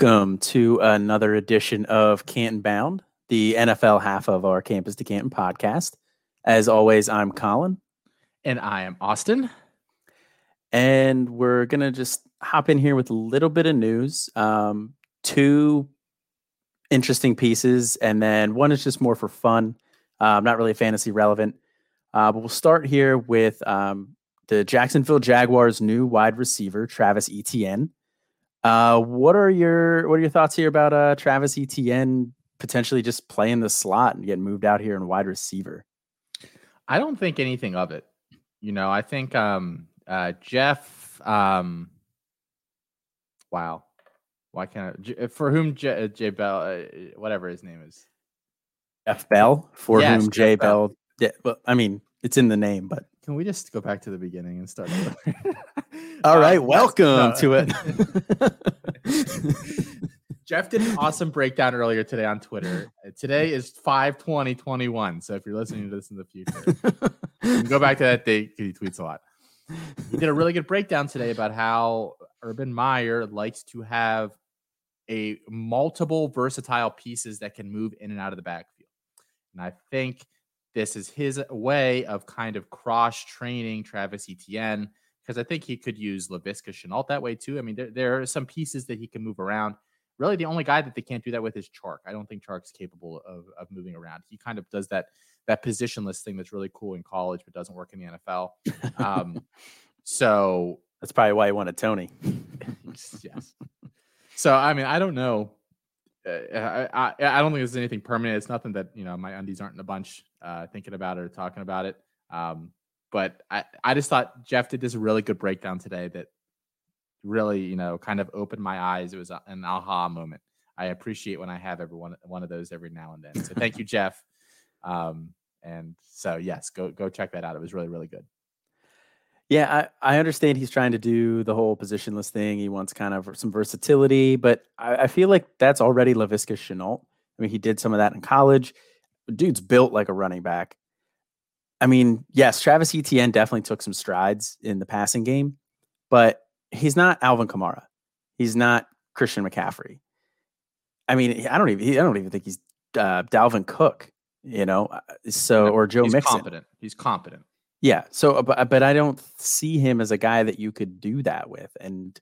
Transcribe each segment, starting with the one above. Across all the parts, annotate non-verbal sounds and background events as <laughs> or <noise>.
Welcome to another edition of Canton Bound, the NFL half of our Campus to Canton podcast. As always, I'm Colin. And I am Austin. And we're going to just hop in here with a little bit of news. Um, two interesting pieces, and then one is just more for fun, uh, not really fantasy relevant. Uh, but we'll start here with um, the Jacksonville Jaguars' new wide receiver, Travis Etienne. Uh, what are your what are your thoughts here about uh, Travis Etienne potentially just playing the slot and getting moved out here in wide receiver? I don't think anything of it. You know, I think um, uh, Jeff. Um, wow, why can't I, for whom J, uh, J Bell, uh, whatever his name is, Jeff Bell, for yes, whom J Bell. Bell. Yeah, well, I mean, it's in the name, but can we just go back to the beginning and start? <laughs> <laughs> All right, um, welcome no. to it. <laughs> Jeff did an awesome breakdown earlier today on Twitter. Today is 5 20 21. So if you're listening to this in the future, go back to that date because he tweets a lot. He did a really good breakdown today about how Urban Meyer likes to have a multiple versatile pieces that can move in and out of the backfield. And I think this is his way of kind of cross training Travis Etienne because I think he could use Laviska Shenault that way too. I mean, there, there are some pieces that he can move around. Really, the only guy that they can't do that with is Chark. I don't think Chark's capable of, of moving around. He kind of does that that positionless thing that's really cool in college, but doesn't work in the NFL. Um, <laughs> so that's probably why he wanted Tony. <laughs> yes. So I mean, I don't know. I, I, I don't think there's anything permanent. It's nothing that you know my undies aren't in a bunch uh, thinking about it or talking about it. Um, but I, I just thought Jeff did this really good breakdown today that really, you know, kind of opened my eyes. It was an aha moment. I appreciate when I have every one, one of those every now and then. So thank you, Jeff. Um, and so yes, go go check that out. It was really really good. Yeah, I, I understand he's trying to do the whole positionless thing. He wants kind of some versatility, but I, I feel like that's already Laviska Shenault. I mean, he did some of that in college. Dude's built like a running back. I mean, yes, Travis Etienne definitely took some strides in the passing game, but he's not Alvin Kamara. He's not Christian McCaffrey. I mean, I don't even I don't even think he's uh, Dalvin Cook, you know. Uh, so or Joe he's Mixon. Competent. He's competent. Yeah. So, uh, but but I don't see him as a guy that you could do that with, and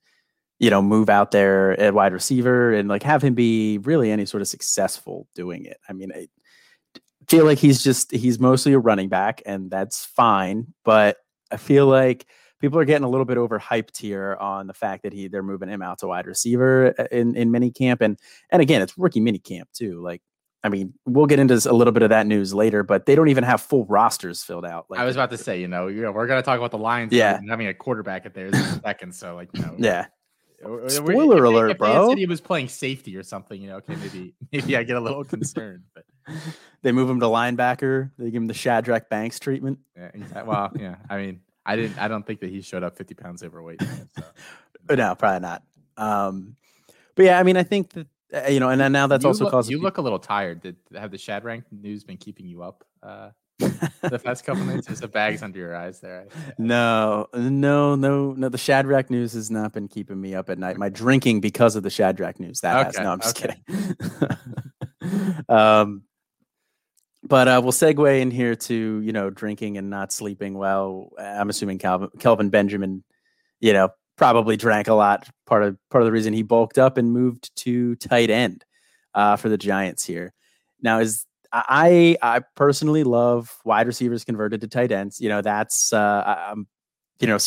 you know, move out there at wide receiver and like have him be really any sort of successful doing it. I mean, I, feel like he's just he's mostly a running back, and that's fine. But I feel like people are getting a little bit overhyped here on the fact that he they're moving him out to wide receiver uh, in in mini camp, and and again, it's rookie mini camp too. Like, I mean, we'll get into a little bit of that news later, but they don't even have full rosters filled out. Like I was about to say, you know, you know, we're gonna talk about the Lions, yeah, having a quarterback at there in a <laughs> second. So, like, you know, yeah, Spoiler if alert, if bro! he was playing safety or something, you know, okay, maybe <laughs> maybe I get a little concerned. But <laughs> they move him to linebacker. They give him the Shadrack Banks treatment. Yeah, exactly. well, yeah. I mean, I didn't. I don't think that he showed up 50 pounds overweight. So. no, probably not. Um, but yeah, I mean, I think that uh, you know, and now that's you also look, caused. You look a little tired. Did have the Shadrack news been keeping you up? Uh, the <laughs> past couple minutes, there's the bags under your eyes there. No, no, no, no. The Shadrack news has not been keeping me up at night. My drinking because of the Shadrack news. That okay, has. No, I'm just okay. kidding. <laughs> um, but uh, we'll segue in here to you know drinking and not sleeping well. I'm assuming Calvin, Kelvin Benjamin, you know, probably drank a lot. Part of part of the reason he bulked up and moved to tight end uh, for the Giants here. Now is I I personally love wide receivers converted to tight ends. You know, that's uh, I'm, you know,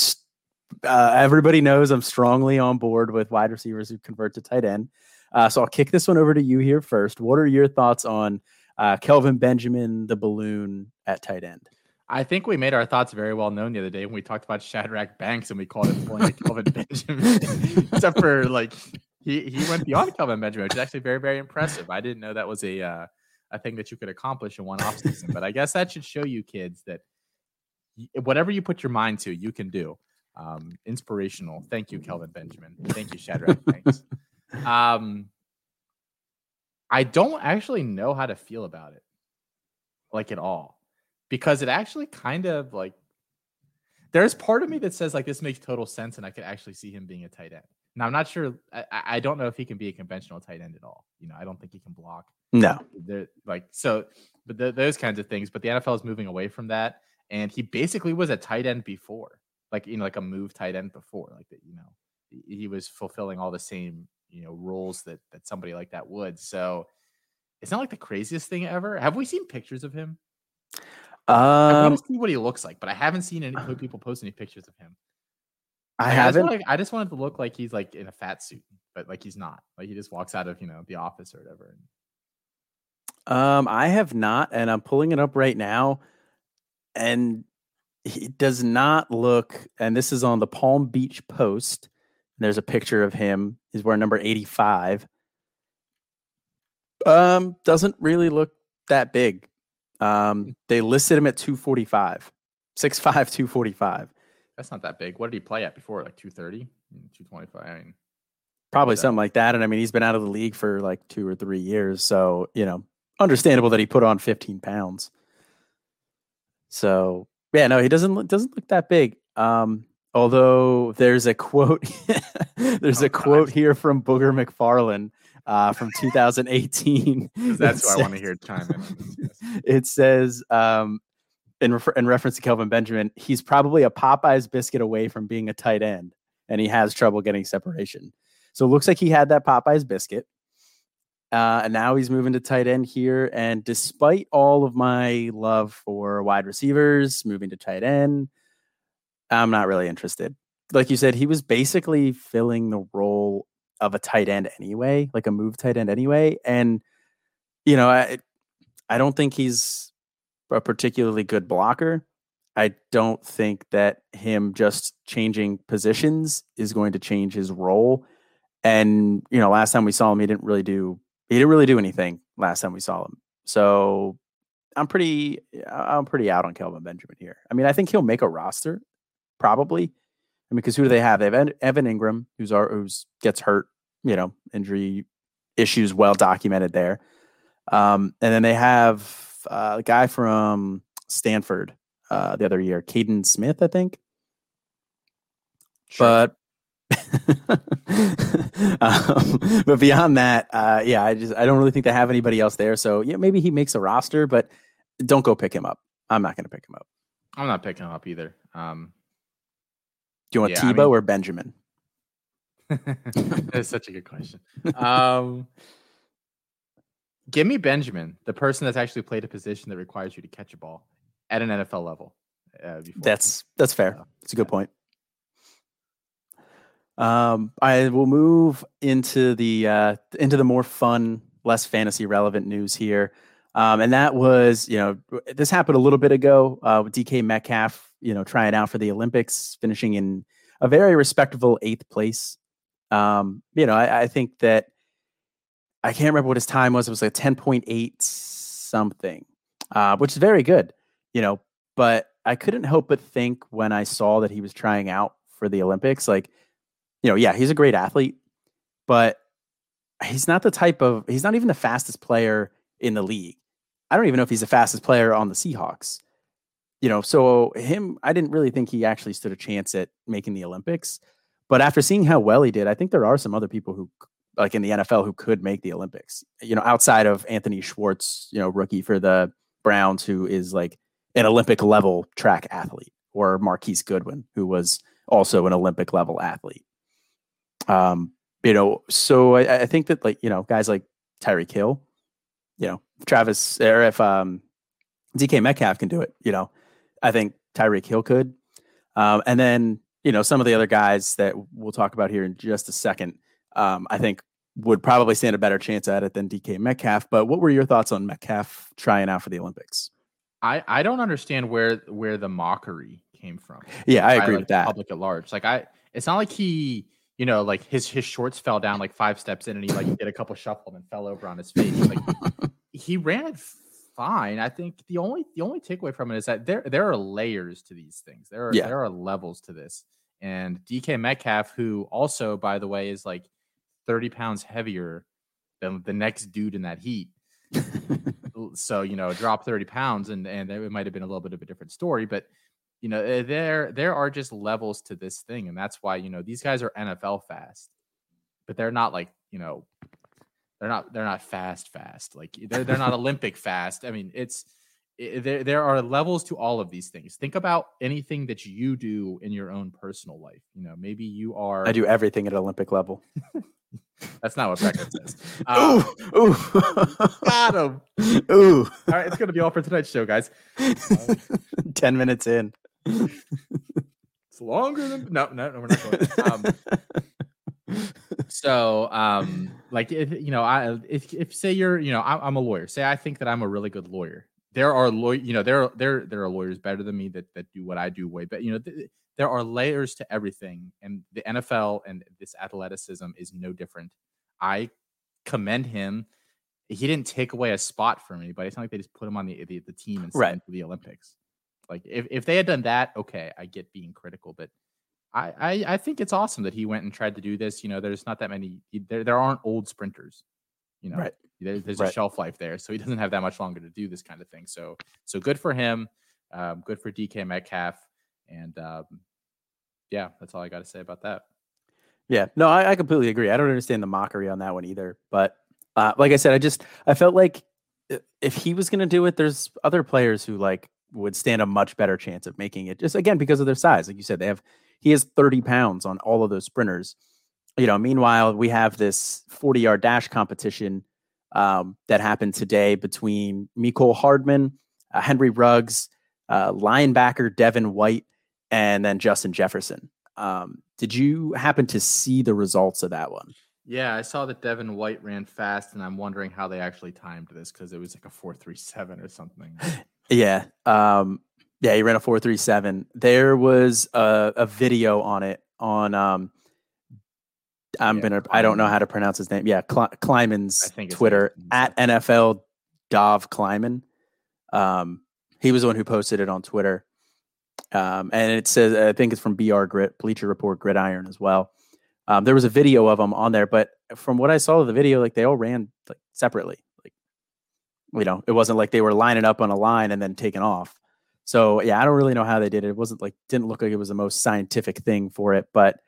uh, everybody knows I'm strongly on board with wide receivers who convert to tight end. Uh, so I'll kick this one over to you here first. What are your thoughts on uh, Kelvin Benjamin, the balloon at tight end? I think we made our thoughts very well known the other day when we talked about Shadrack Banks and we called it pulling Kelvin <laughs> Benjamin. <laughs> Except for like he he went beyond Kelvin Benjamin, which is actually very very impressive. I didn't know that was a uh, a thing that you could accomplish in one off season. but I guess that should show you kids that whatever you put your mind to, you can do. Um, inspirational. Thank you, Kelvin Benjamin. Thank you, Shadrack. Thanks. Um, I don't actually know how to feel about it, like at all, because it actually kind of like there's part of me that says like this makes total sense, and I could actually see him being a tight end. Now I'm not sure. I, I don't know if he can be a conventional tight end at all. You know, I don't think he can block. No, they're like so, but the, those kinds of things. But the NFL is moving away from that, and he basically was a tight end before, like you know, like a move tight end before, like that. You know, he was fulfilling all the same you know roles that that somebody like that would. So it's not like the craziest thing ever. Have we seen pictures of him? Um, I want to see what he looks like, but I haven't seen any people post any pictures of him. I like, haven't. I just, I just wanted to look like he's like in a fat suit, but like he's not. Like he just walks out of you know the office or whatever. Um, I have not, and I'm pulling it up right now, and he does not look. And this is on the Palm Beach Post. There's a picture of him. He's wearing number 85. Um, doesn't really look that big. Um, they listed him at 245, 6'5, 245. That's not that big. What did he play at before? Like 230, 225? I mean, probably something like that. And I mean, he's been out of the league for like two or three years. So, you know, understandable that he put on 15 pounds. So, yeah, no, he doesn't look, doesn't look that big. Um, although there's a quote <laughs> there's oh, a quote here from Booger McFarland uh, from 2018. <laughs> That's what I want to hear chime in. <laughs> It says, um, in, refer- in reference to Kelvin Benjamin, he's probably a Popeye's biscuit away from being a tight end, and he has trouble getting separation. So it looks like he had that Popeye's biscuit. Uh, and now he's moving to tight end here. And despite all of my love for wide receivers, moving to tight end, I'm not really interested. Like you said, he was basically filling the role of a tight end anyway, like a move tight end anyway. And you know, I I don't think he's a particularly good blocker. I don't think that him just changing positions is going to change his role. And you know, last time we saw him, he didn't really do he didn't really do anything last time we saw him. So I'm pretty I'm pretty out on Kelvin Benjamin here. I mean, I think he'll make a roster, probably. I mean, because who do they have? They have Evan Engram, who's our who's gets hurt you know, injury issues well documented there. Um, and then they have uh, a guy from Stanford uh, the other year, Kaden Smith, I think. Sure. But <laughs> um, but beyond that, uh, yeah, I just I don't really think they have anybody else there. So yeah, maybe he makes a roster, but don't go pick him up. I'm not going to pick him up. I'm not picking him up either. Um, Do you want yeah, Tebow I mean, or Benjamin? <laughs> that's such a good question. Um, give me Benjamin, the person that's actually played a position that requires you to catch a ball at an NFL level. Uh, that's that's fair. It's a good point. Um, I will move into the uh, into the more fun, less fantasy relevant news here, um, and that was you know this happened a little bit ago uh, with DK Metcalf, you know trying out for the Olympics, finishing in a very respectable eighth place um, you know, I, I, think that I can't remember what his time was. It was like 10.8 something, uh, which is very good, you know, but I couldn't help but think when I saw that he was trying out for the Olympics, like, you know, yeah, he's a great athlete, but he's not the type of, he's not even the fastest player in the league. I don't even know if he's the fastest player on the Seahawks. You know, so him, I didn't really think he actually stood a chance at making the Olympics. But after seeing how well he did, I think there are some other people who, like in the NFL, who could make the Olympics. You know, outside of Anthony Schwartz, you know, rookie for the Browns, who is like an Olympic level track athlete, or Marquise Goodwin, who was also an Olympic level athlete. Um, you know, so I, I think that like you know guys like Tyreek Hill, you know, Travis, or if um, DK Metcalf can do it, you know, I think Tyreek Hill could. Um, and then you know, some of the other guys that we'll talk about here in just a second, um, I think would probably stand a better chance at it than DK Metcalf. But what were your thoughts on Metcalf trying out for the Olympics? I, I don't understand where where the mockery came from. Yeah, I agree like, with that. Public at large, like I, it's not like he, you know, like his his shorts fell down like five steps in, and he like did a couple shuffle and fell over on his face. Like <laughs> he ran fine. I think the only the only takeaway from it is that there there are layers to these things. There are yeah. there are levels to this. And DK Metcalf, who also, by the way, is like 30 pounds heavier than the next dude in that heat. <laughs> so, you know, drop 30 pounds and and it might have been a little bit of a different story, but you know, eh, there there are just levels to this thing. And that's why, you know, these guys are NFL fast. but they're not like you know, they're not they're not fast fast. Like they're they're not Olympic fast. I mean, it's it, there there are levels to all of these things. Think about anything that you do in your own personal life. You know, maybe you are. I do everything at Olympic level. That's not what Beckett says. Uh, <laughs> ooh, ooh, got him. <laughs> Ooh. All right, it's gonna be all for tonight's show, guys. <laughs> Ten minutes in. it's longer than no, no, no we're not going. Um, so, um, like if you know, I if if say you're, you know, I, I'm a lawyer. Say I think that I'm a really good lawyer. There are lawyer, you know, there there there are lawyers better than me that that do what I do way better. You know, th- there are layers to everything, and the NFL and this athleticism is no different. I commend him. He didn't take away a spot from me, but it's not like they just put him on the the, the team and sent right. him to the Olympics. Like if, if they had done that, okay, I get being critical, but I, I I think it's awesome that he went and tried to do this. You know, there's not that many there there aren't old sprinters. You know, right. there, there's right. a shelf life there, so he doesn't have that much longer to do this kind of thing. So so good for him. Um, good for DK Metcalf. And um, yeah, that's all I got to say about that. Yeah, no, I, I, completely agree. I don't understand the mockery on that one either. But uh, like I said, I just I felt like if he was going to do it, there's other players who like would stand a much better chance of making it. Just again because of their size, like you said, they have he has 30 pounds on all of those sprinters. You know, meanwhile, we have this 40 yard dash competition um, that happened today between Mecole Hardman, uh, Henry Ruggs, uh, linebacker Devin White, and then Justin Jefferson. Um, did you happen to see the results of that one? Yeah, I saw that Devin White ran fast, and I'm wondering how they actually timed this because it was like a four three seven or something. <laughs> yeah, um, yeah, he ran a four three seven. There was a, a video on it on. Um, I'm yeah, gonna. I don't know how to pronounce his name. Yeah, Kleiman's Twitter at NFL Dov Kleiman. Um, he was the one who posted it on Twitter. Um, and it says, I think it's from BR Grit, Bleacher Report, Gridiron as well. Um, there was a video of them on there, but from what I saw of the video, like they all ran like separately. Like, you know, it wasn't like they were lining up on a line and then taking off. So yeah, I don't really know how they did it. It wasn't like didn't look like it was the most scientific thing for it, but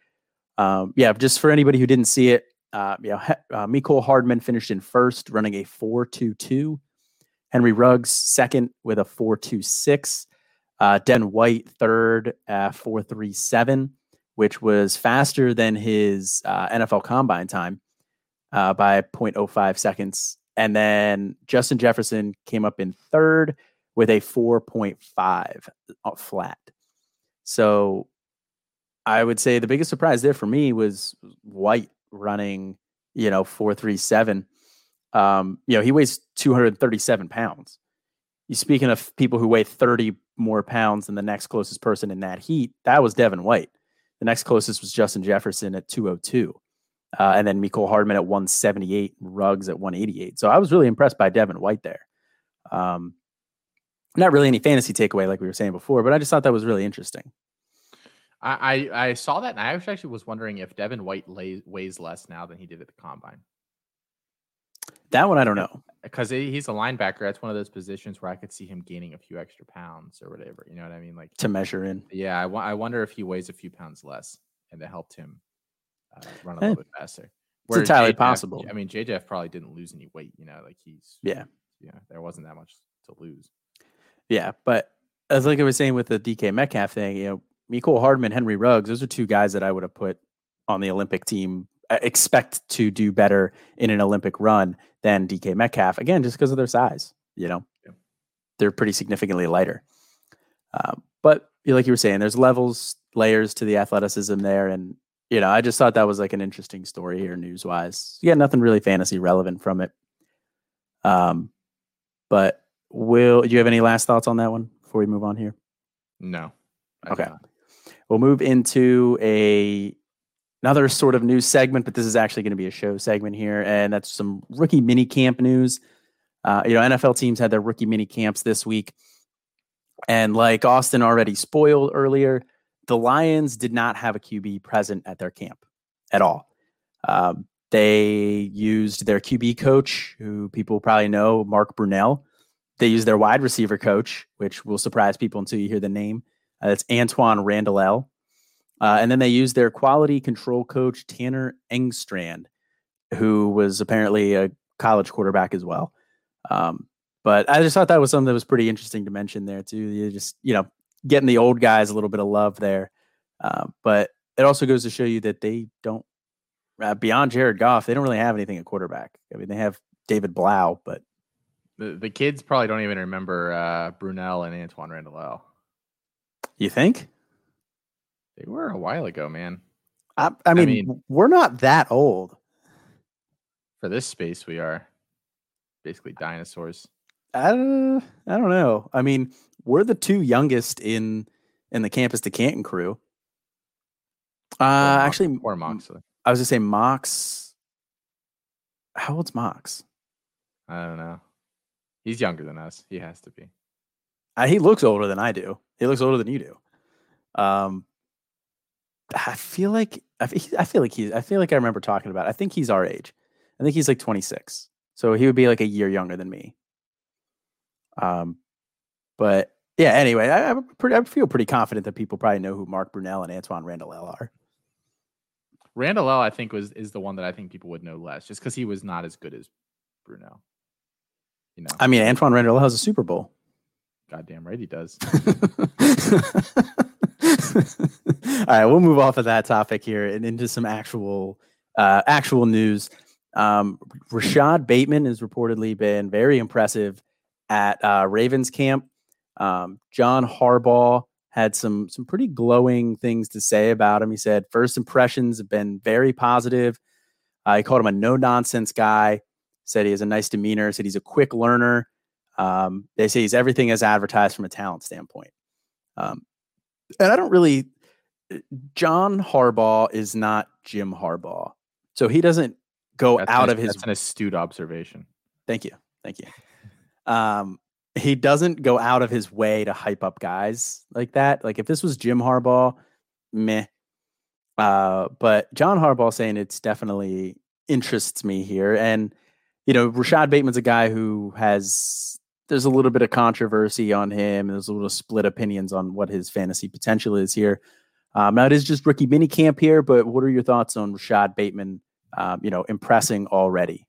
um, yeah, just for anybody who didn't see it, uh, you know, uh, Hardman finished in first, running a four two two. Henry Ruggs second with a four two six. Uh, Den White third at 437, which was faster than his uh, NFL combine time uh, by 0.05 seconds. And then Justin Jefferson came up in third with a 4.5 uh, flat. So I would say the biggest surprise there for me was White running, you know, 437. Um, you know, he weighs 237 pounds. You speaking of people who weigh 30 more pounds than the next closest person in that heat, that was Devin White. The next closest was Justin Jefferson at 202. Uh, and then Mecole Hardman at 178, Ruggs at 188. So I was really impressed by Devin White there. Um, not really any fantasy takeaway like we were saying before, but I just thought that was really interesting. I, I, I saw that and I actually was wondering if Devin White lays, weighs less now than he did at the combine. That one I don't know because he's a linebacker. That's one of those positions where I could see him gaining a few extra pounds or whatever. You know what I mean? Like to measure in. Yeah, I, w- I wonder if he weighs a few pounds less and that helped him uh, run a little bit faster. Where it's entirely possible. I mean, JJF probably didn't lose any weight. You know, like he's yeah, yeah. There wasn't that much to lose. Yeah, but as like I was saying with the DK Metcalf thing, you know, Mecole Hardman, Henry Ruggs, those are two guys that I would have put on the Olympic team expect to do better in an Olympic run than DK Metcalf. Again, just because of their size, you know, yeah. they're pretty significantly lighter. Uh, but like you were saying, there's levels, layers to the athleticism there, and you know, I just thought that was like an interesting story here, news wise. Yeah, nothing really fantasy relevant from it. Um, but will do you have any last thoughts on that one before we move on here? No. Okay. We'll move into a another sort of news segment, but this is actually going to be a show segment here, and that's some rookie mini camp news. Uh, you know, NFL teams had their rookie mini camps this week, and like Austin already spoiled earlier, the Lions did not have a QB present at their camp at all. Um, they used their QB coach, who people probably know, Mark Brunell. They use their wide receiver coach, which will surprise people until you hear the name. Uh, it's Antwaan Randle El. Uh, and then they use their quality control coach, Tanner Engstrand, who was apparently a college quarterback as well. Um, but I just thought that was something that was pretty interesting to mention there too. You just, you know, getting the old guys a little bit of love there. Uh, but it also goes to show you that they don't, uh, beyond Jared Goff, they don't really have anything at quarterback. I mean, they have David Blough, but the, the kids probably don't even remember uh, Brunell and Antwaan Randle You think? They were a while ago, man. I, I, mean, I mean, we're not that old. For this space, we are basically dinosaurs. I don't, I don't know. I mean, we're the two youngest in in the campus to Canton crew. Uh, or actually, or Moxley. I was gonna say Mox. How old's Mox? I don't know. He's younger than us. He has to be. Uh, he looks older than I do. He looks older than you do. Um, I feel like I feel like he's. I feel like I remember talking about. It. I think he's our age. I think he's like 26. So he would be like a year younger than me. Um, but yeah. Anyway, I, I'm pretty. I feel pretty confident that people probably know who Mark Brunell and Antwaan Randle are. Randle I think was is the one that I think people would know less, just because he was not as good as Brunell. You know. I mean, Antwaan Randle has a Super Bowl. Goddamn right he does. <laughs> All right, we'll move off of that topic here and into some actual uh, actual news. Um, Rashod Bateman has reportedly been very impressive at uh, Ravens camp. Um, John Harbaugh had some some pretty glowing things to say about him. He said first impressions have been very positive. Uh, he called him a no nonsense guy. Said he has a nice demeanor. Said he's a quick learner. Um, they say he's everything as advertised from a talent standpoint. Um, and I don't really. Uh, John Harbaugh is not Jim Harbaugh, so he doesn't go that's out an, of his. That's an astute observation. Thank you, thank you. Um, he doesn't go out of his way to hype up guys like that. Like if this was Jim Harbaugh, meh. Uh, but John Harbaugh saying it's definitely interests me here, and you know, Rashod Bateman's a guy who has there's a little bit of controversy on him. There's a little split opinions on what his fantasy potential is here. Um, now it is just rookie mini camp here, but what are your thoughts on Rashod Bateman? Um, you know, impressing already.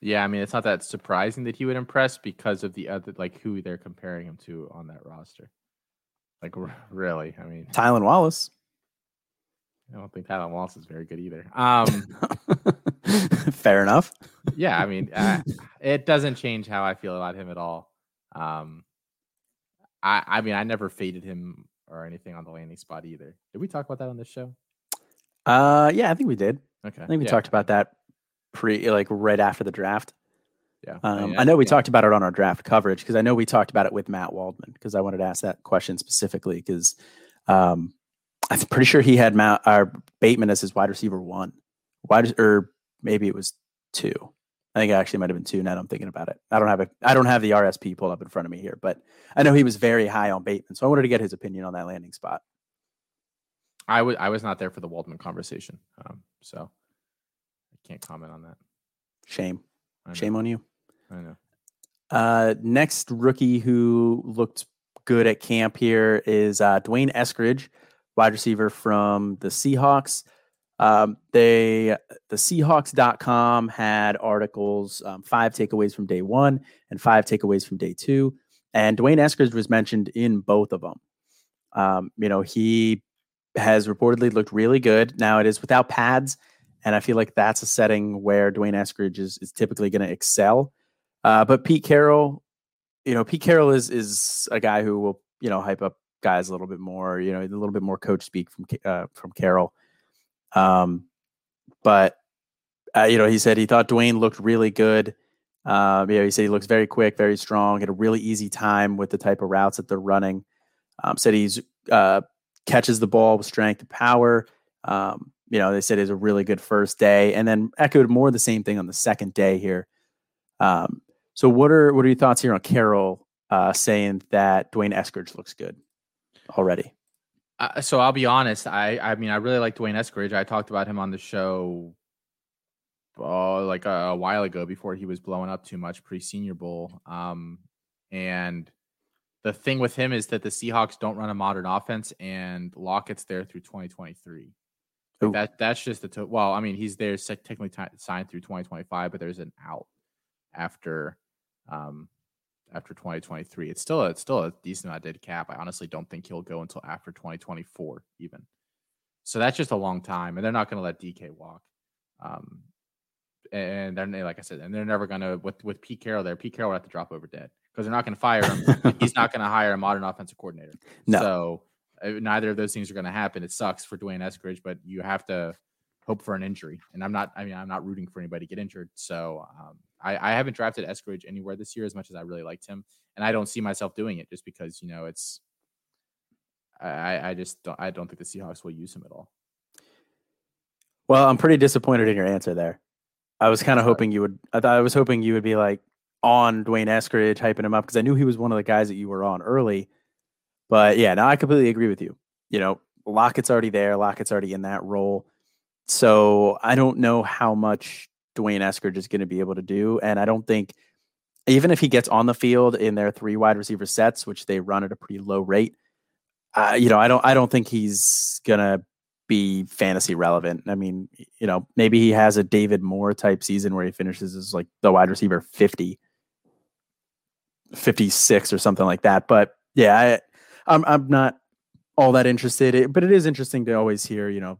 Yeah, I mean, it's not that surprising that he would impress because of the other, like who they're comparing him to on that roster. Like, really, I mean, Tylan Wallace. I don't think Tylan Wallace is very good either. Um, <laughs> <laughs> Fair enough. yeah, I mean, uh, it doesn't change how I feel about him at all. Um, I I mean I never faded him or anything on the landing spot either. Did we talk about that on this show? Uh, yeah, I think we did. Okay, I think we yeah. talked about that pre like right after the draft. Yeah, um, I, mean, I know we yeah. talked about it on our draft coverage because I know we talked about it with Matt Waldman because I wanted to ask that question specifically because um, I'm pretty sure he had Matt or Bateman as his wide receiver one, wide or maybe it was two. I think it actually might have been two. Now that I'm thinking about it, I don't have a I don't have the RSP pulled up in front of me here, but I know he was very high on Bateman, so I wanted to get his opinion on that landing spot. I was I was not there for the Waldman conversation, um, so I can't comment on that. Shame, shame on you. I know. Uh, next rookie who looked good at camp here is uh, D'Wayne Eskridge, wide receiver from the Seahawks. Um, they the Seahawks.com had articles, um, five takeaways from day one and five takeaways from day two. And D'Wayne Eskridge was mentioned in both of them. Um, you know, he has reportedly looked really good. Now it is without pads, and I feel like that's a setting where D'Wayne Eskridge is, is typically going to excel. Uh, but Pete Carroll, you know, Pete Carroll is is a guy who will you know hype up guys a little bit more. You know, a little bit more coach speak from uh, from Carroll. Um, but uh, you know, he said he thought D'Wayne looked really good. Um, you know, he said he looks very quick, very strong, had a really easy time with the type of routes that they're running. Um, said he's uh, catches the ball with strength and power. Um, you know, they said it's a really good first day, and then echoed more the same thing on the second day here. Um, so, what are what are your thoughts here on Carroll uh, saying that D'Wayne Eskridge looks good already? Uh, so I'll be honest. I I mean I really like D'Wayne Eskridge. I talked about him on the show, uh, like a, a while ago before he was blowing up too much pre Senior Bowl. Um, and the thing with him is that the Seahawks don't run a modern offense, and Lockett's there through 2023. Like that that's just the to- well. I mean, he's there technically t- signed through 2025, but there's an out after um after 2023. It's still a, it's still a decent amount of dead cap. I honestly don't think he'll go until after 2024 even. So that's just a long time, and they're not going to let DK walk. Um, and they're like I said, and they're never going to with with Pete Carroll there. Pete Carroll will have to drop over dead because they're not going to fire him. <laughs> He's not going to hire a modern offensive coordinator. No. So uh, neither of those things are going to happen. It sucks for D'Wayne Eskridge, but you have to hope for an injury. And I'm not. I mean, I'm not rooting for anybody to get injured. So um, I, I haven't drafted Eskridge anywhere this year as much as I really liked him, and I don't see myself doing it just because you know it's. I I just don't. I don't think the Seahawks will use him at all. Well, I'm pretty disappointed in your answer there. I was kind of hoping you would. I thought I was hoping you would be like on D'Wayne Eskridge, hyping him up because I knew he was one of the guys that you were on early. But yeah, now I completely agree with you. You know, Lockett's already there. Lockett's already in that role. So I don't know how much D'Wayne Eskridge is going to be able to do. And I don't think, even if he gets on the field in their three wide receiver sets, which they run at a pretty low rate, uh, you know, I don't, I don't think he's gonna be fantasy relevant. I mean, you know, maybe he has a David Moore type season where he finishes as like the wide receiver 50, 56 or something like that. But yeah, I, I'm, I'm not all that interested, but it is interesting to always hear, you know,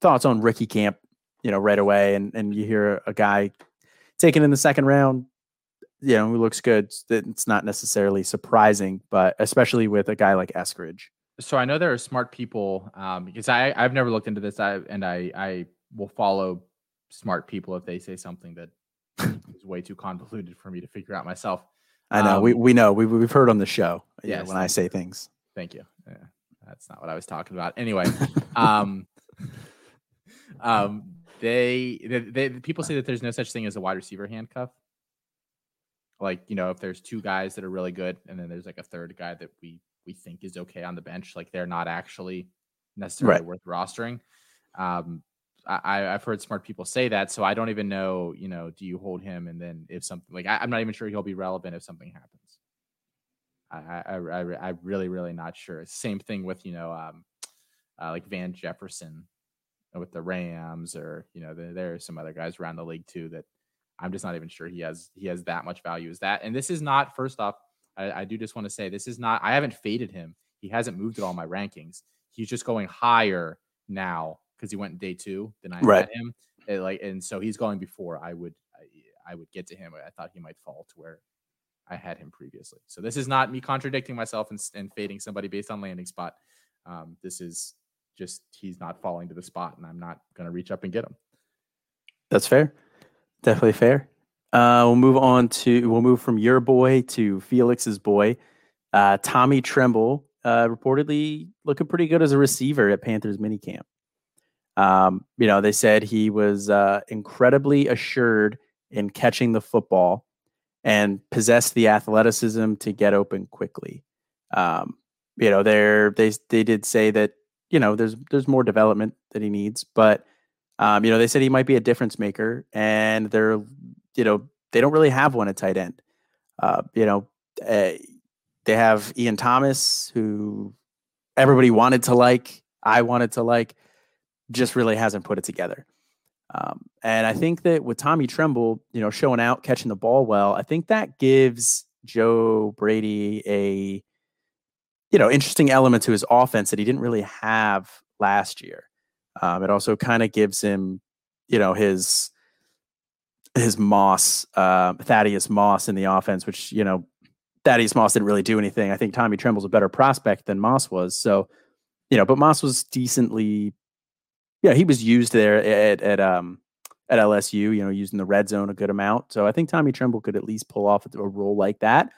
thoughts on rookie camp, you know, right away. And, and you hear a guy taken in the second round, you know, who looks good. It's not necessarily surprising, but especially with a guy like Eskridge so I know there are smart people um, because I I've never looked into this I, and I I will follow smart people if they say something that <laughs> is way too convoluted for me to figure out myself. I know um, we we know we we've heard on the show. Yeah, when I say things. Thank you. Yeah, that's not what I was talking about. Anyway, um, <laughs> um, they, they they people say that there's no such thing as a wide receiver handcuff. Like you know, if there's two guys that are really good, and then there's like a third guy that we we think is okay on the bench. Like they're not actually necessarily right. worth rostering. Um, I, I've heard smart people say that, so I don't even know. You know, do you hold him? And then if something like I, am not even sure he'll be relevant if something happens. I, I, I, I really, really not sure. Same thing with you know, um, uh, like Van Jefferson with the Rams, or you know, there, there are some other guys around the league too that I'm just not even sure he has he has that much value as that. And this is not first off I, I do just want to say this is not. I haven't faded him. He hasn't moved at all my rankings. He's just going higher now because he went day two than I right. had him. And like, and so he's going before I would. I, I would get to him. I thought he might fall to where I had him previously. So this is not me contradicting myself and, and fading somebody based on landing spot. Um, this is just he's not falling to the spot, and I'm not going to reach up and get him. That's fair. Definitely fair. Uh, we'll move on to we'll move from your boy to Felix's boy, uh, Tommy Tremble, uh, reportedly looking pretty good as a receiver at Panthers minicamp. Um, you know, they said he was uh, incredibly assured in catching the football and possessed the athleticism to get open quickly. Um, you know, they they they did say that you know there's there's more development that he needs, but um, you know they said he might be a difference maker, and they're you know, they don't really have one at tight end. Uh, you know, uh, they have Ian Thomas, who everybody wanted to like, I wanted to like, just really hasn't put it together. Um, and I think that with Tommy Tremble, you know, showing out, catching the ball well, I think that gives Joe Brady a, you know, interesting element to his offense that he didn't really have last year. Um, it also kind of gives him, you know, his his Moss, uh, Thaddeus Moss in the offense, which, you know, Thaddeus Moss didn't really do anything. I think Tommy Tremble's a better prospect than Moss was. So, you know, but Moss was decently, yeah, he was used there at, at, um, at LSU, you know, using the red zone a good amount. So I think Tommy Tremble could at least pull off a role like that.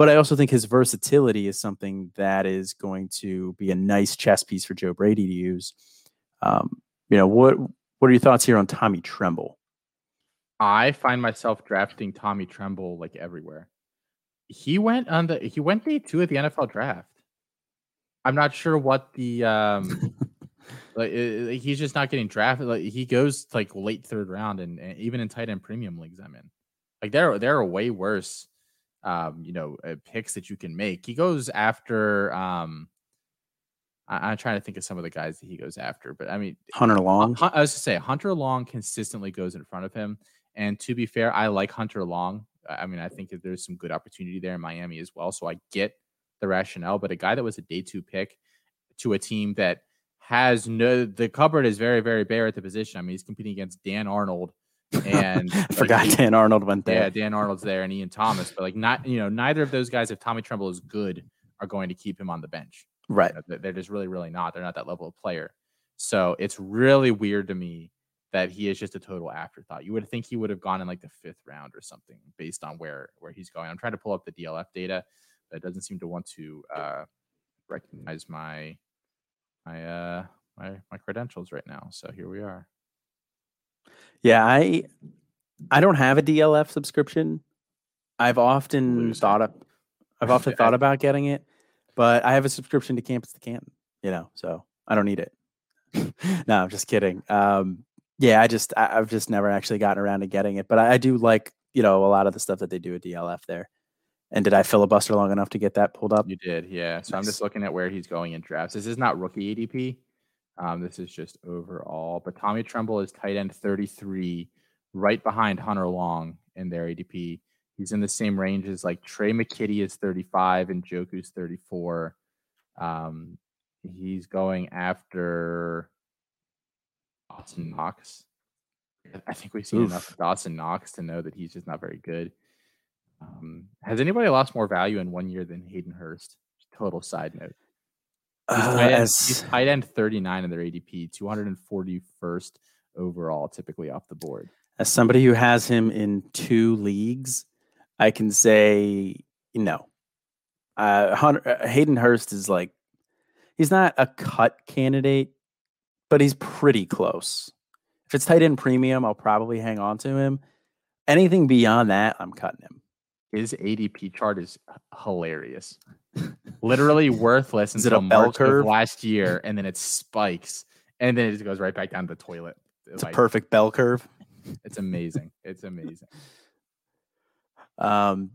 But I also think his versatility is something that is going to be a nice chess piece for Joe Brady to use. Um, you know, what what are your thoughts here on Tommy Tremble? I find myself drafting Tommy Tremble like everywhere. He went on the he went day two at the NFL draft. I'm not sure what the um <laughs> like he's just not getting drafted. Like he goes like late third round and, and even in tight end premium leagues I'm in. Like there there are way worse um, you know, uh, picks that you can make. He goes after. Um, I, am trying to think of some of the guys that he goes after, but I mean, Hunter Long. I was to say Hunter Long consistently goes in front of him, and to be fair, I like Hunter Long. I mean, I think that there's some good opportunity there in Miami as well. So I get the rationale, but a guy that was a day two pick to a team that has no the cupboard is very very bare at the position. I mean, he's competing against Dan Arnold and <laughs> I forgot like, Dan Arnold went there. Yeah, Dan Arnold's there and Ian Thomas, but like not you know neither of those guys, if Tommy Tremble is good, are going to keep him on the bench. Right. You know, they're just really really not. They're not that level of player. So it's really weird to me that he is just a total afterthought. You would think he would have gone in like the fifth round or something based on where where he's going. I'm trying to pull up the DLF data, but it doesn't seem to want to uh, recognize my my uh my my credentials right now. So here we are. Yeah, I I don't have a DLF subscription. I've often Loser. thought of I've <laughs> often thought about getting it, but I have a subscription to Campus to Canton, you know, so I don't need it. <laughs> no, I'm just kidding. Um, yeah, I just I, have just never actually gotten around to getting it, but I, I, do like you know a lot of the stuff that they do at DLF there. And did I filibuster long enough to get that pulled up? You did, yeah. So nice. I'm just looking at where he's going in drafts. This is not rookie ADP. Um, this is just overall. But Tommy Tremble is tight end 33, right behind Hunter Long in their ADP. He's in the same range as like Tre' McKitty is 35 and Njoku's 34. Um, he's going after Dawson Knox. I think we've seen Oof. enough of Dawson Knox to know that he's just not very good. Um, has anybody lost more value in one year than Hayden Hurst? Total side note. He's, uh, tight, end, as, tight end 39 in their ADP, 241st overall, typically off the board. As somebody who has him in two leagues, I can say no. Uh, Hunter, uh, Hayden Hurst is like, he's not a cut candidate, but he's pretty close. If it's tight end premium, I'll probably hang on to him. Anything beyond that, I'm cutting him. His ADP chart is hilarious. <laughs> Literally worthless is until March curve? of last year, <laughs> and then it spikes, and then it just goes right back down to the toilet. It's like, a perfect bell curve. <laughs> It's amazing. It's amazing. Um,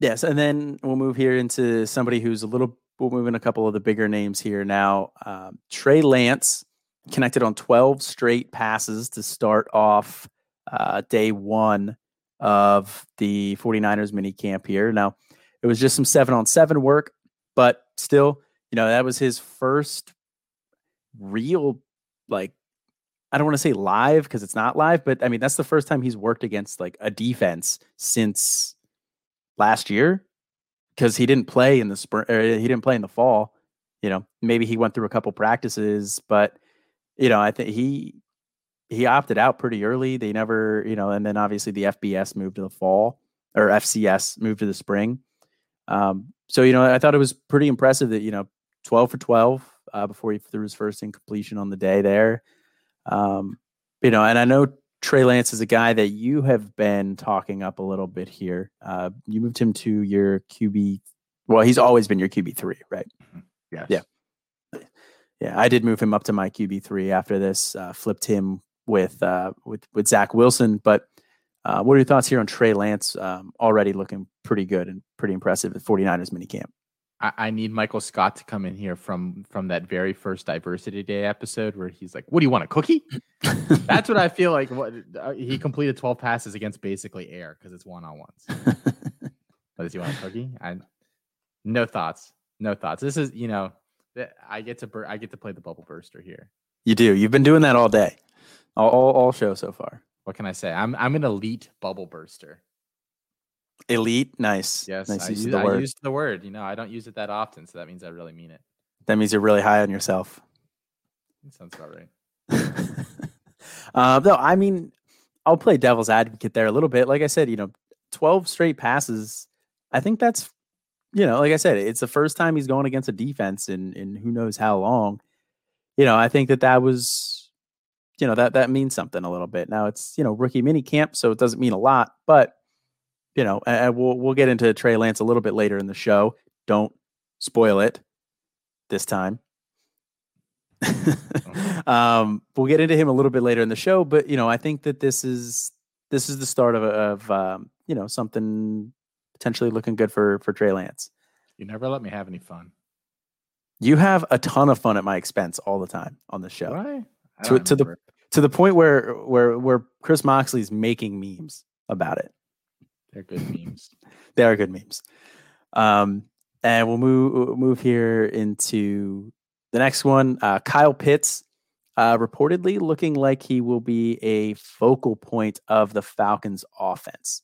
yes, and then we'll move here into somebody who's a little. We'll move in a couple of the bigger names here now. Um, Trey Lance connected on 12 straight passes to start off uh, day one of the 49ers mini camp here. Now, it was just some seven on seven work, but still, you know, that was his first real, like, I don't want to say live because it's not live, but I mean, that's the first time he's worked against like a defense since last year because he didn't play in the spring, er, he didn't play in the fall. You know, maybe he went through a couple practices, but you know, I think he he opted out pretty early. They never, you know, and then obviously the FBS moved to the fall or FCS moved to the spring. Um, so you know, I thought it was pretty impressive that you know, twelve for twelve uh, before he threw his first incompletion on the day there. Um, you know, and I know Trey Lance is a guy that you have been talking up a little bit here. Uh, you moved him to your QB. Well, he's always been your QB three, right? Mm-hmm. Yes. Yeah. Yeah, I did move him up to my QB three after this. Uh, flipped him with uh, with with Zach Wilson. But uh, what are your thoughts here on Trey Lance? Um, already looking pretty good and pretty impressive at 49ers minicamp. I, I need Michael Scott to come in here from from that very first Diversity Day episode where he's like, "What do you want a cookie?" <laughs> That's what I feel like. What uh, he completed 12 passes against basically air because it's one on ones. but <laughs> does he want a cookie? I no thoughts. No thoughts. This is you know I get to bur- I get to play the bubble burster here. You do. You've been doing that all day all, all, all show so far. What can I say? I'm I'm an elite bubble burster. Elite, nice. Yes, nice I, use, the I word. used the word. You know, I don't use it that often, so that means I really mean it. That means you're really high on yourself. That sounds about right. <laughs> uh, no, I mean, I'll play devil's advocate there a little bit. Like I said, you know, 12 straight passes. I think that's, you know, like I said, it's the first time he's going against a defense in in who knows how long. You know, I think that that was you know that that means something a little bit. Now it's you know rookie mini camp, so it doesn't mean a lot, but you know, and we'll we'll get into Trey Lance a little bit later in the show. Don't spoil it this time. <laughs> um, we'll get into him a little bit later in the show, but you know, I think that this is this is the start of of um, you know something potentially looking good for for Trey Lance. You never let me have any fun. You have a ton of fun at my expense all the time on the show. Why? To, to the to the point where where where Chris Moxley's making memes about it. They're good memes. <laughs> they are good memes. Um, and we'll move move here into the next one. Uh, Kyle Pitts uh, reportedly looking like he will be a focal point of the Falcons' offense.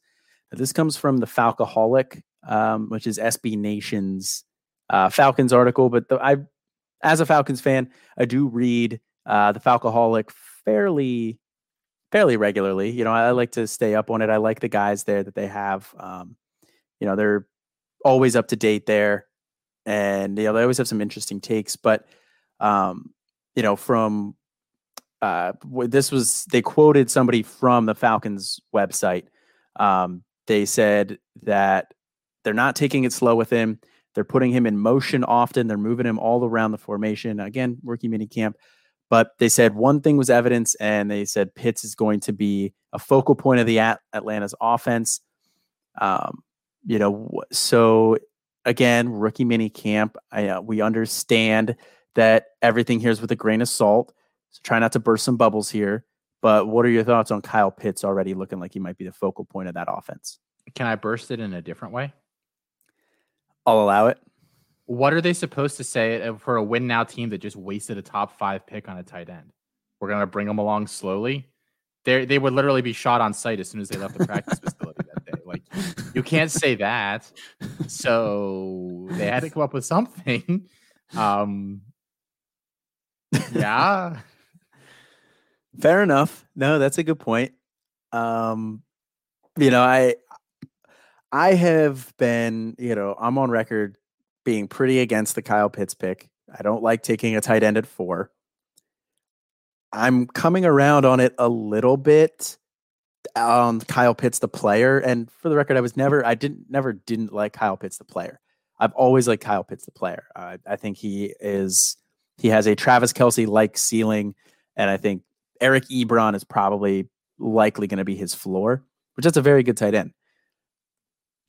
Now, this comes from the Falcoholic, um, which is SB Nation's uh, Falcons article. But the, I, as a Falcons fan, I do read uh, the Falcoholic fairly fairly regularly. You know, I like to stay up on it. I like the guys there that they have. Um, you know, they're always up to date there, and you know they always have some interesting takes. But um, you know, from uh, this was they quoted somebody from the Falcons website. Um, they said that they're not taking it slow with him. They're putting him in motion often. They're moving him all around the formation. Again, rookie mini camp. But they said one thing was evidence, and they said Pitts is going to be a focal point of the At- Atlanta's offense. Um, you know, so again, rookie mini camp. I, uh, we understand that everything here is with a grain of salt. So try not to burst some bubbles here. But what are your thoughts on Kyle Pitts already looking like he might be the focal point of that offense? Can I burst it in a different way? I'll allow it. What are they supposed to say uh, for a win now team that just wasted a top five pick on a tight end? We're gonna bring them along slowly. They they would literally be shot on sight as soon as they left the practice <laughs> facility that day. Like you can't say that. So they had to come up with something. Um, yeah. Fair enough. No, that's a good point. Um, you know, I I have been, you know, I'm on record being pretty against the Kyle Pitts pick. I don't like taking a tight end at four. I'm coming around on it a little bit on Kyle Pitts the player. And for the record, I was never I didn't never didn't like Kyle Pitts the player. I've always liked Kyle Pitts the player. Uh, I think he is he has a Travis Kelce like ceiling, and I think Eric Ebron is probably likely going to be his floor, which is a very good tight end.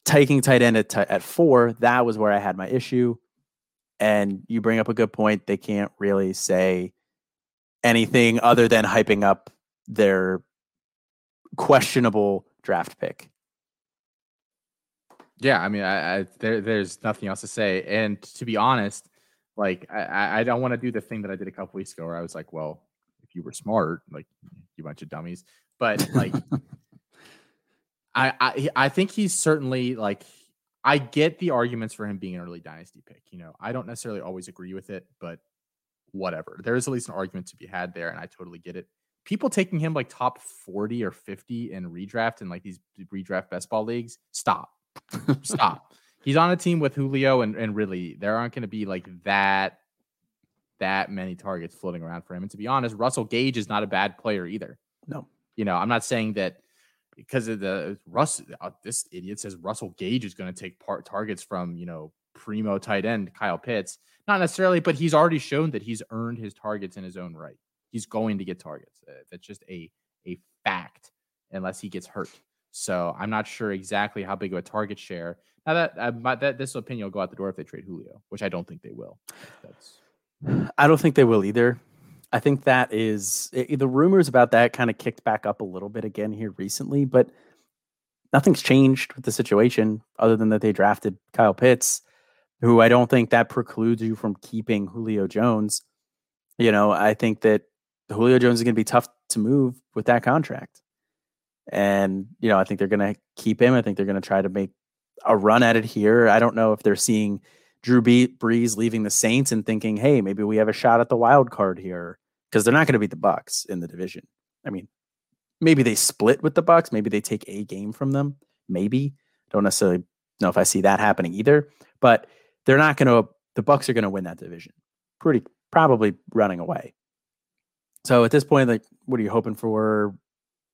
Taking tight end at, t- at four, that was where I had my issue. And you bring up a good point. They can't really say anything other than hyping up their questionable draft pick. Yeah, I mean, I, I there, there's nothing else to say. And to be honest, like I, I don't want to do the thing that I did a couple weeks ago where I was like, well, if you were smart, like you bunch of dummies. But like <laughs> I, I I think he's certainly like I get the arguments for him being an early dynasty pick. You know, I don't necessarily always agree with it, but whatever. There is at least an argument to be had there, and I totally get it. People taking him like top 40 or 50 in redraft and like these redraft best ball leagues, stop. stop. <laughs> He's on a team with Julio and, and really there aren't going to be like that that many targets floating around for him. And to be honest, Russell Gage is not a bad player either. No. You know, I'm not saying that because of the Russ uh, this idiot says Russell Gage is going to take part targets from, you know, primo tight end Kyle Pitts. Not necessarily, but he's already shown that he's earned his targets in his own right. He's going to get targets. Uh, that's just a a fact unless he gets hurt. So I'm not sure exactly how big of a target share. Now that uh, my, that this opinion will go out the door if they trade Julio, which I don't think they will. That's I don't think they will either. I think that is it, the rumors about that kind of kicked back up a little bit again here recently, but nothing's changed with the situation other than that they drafted Kyle Pitts, who I don't think that precludes you from keeping Julio Jones. You know, I think that Julio Jones is going to be tough to move with that contract. And, you know, I think they're going to keep him. I think they're going to try to make a run at it here. I don't know if they're seeing Drew Brees leaving the Saints and thinking, hey, maybe we have a shot at the wild card here because they're not going to beat the Bucks in the division. I mean, maybe they split with the Bucks, Maybe they take a game from them. Maybe don't necessarily know if I see that happening either. But they're not going to. The Bucks are going to win that division. Pretty probably running away. So at this point, like, what are you hoping for?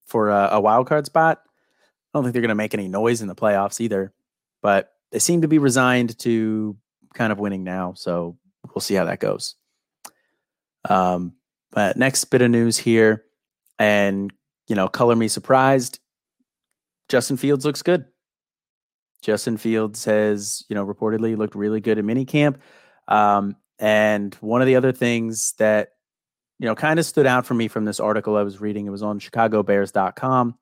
For a, a wild card spot? I don't think they're going to make any noise in the playoffs either. But they seem to be resigned to kind of winning now. So we'll see how that goes. Um, but next bit of news here, and you know, color me surprised. Justin Fields looks good. Justin Fields has, you know, reportedly looked really good in minicamp. Um, and one of the other things that, you know, kind of stood out for me from this article I was reading, it was on chicagobears.com.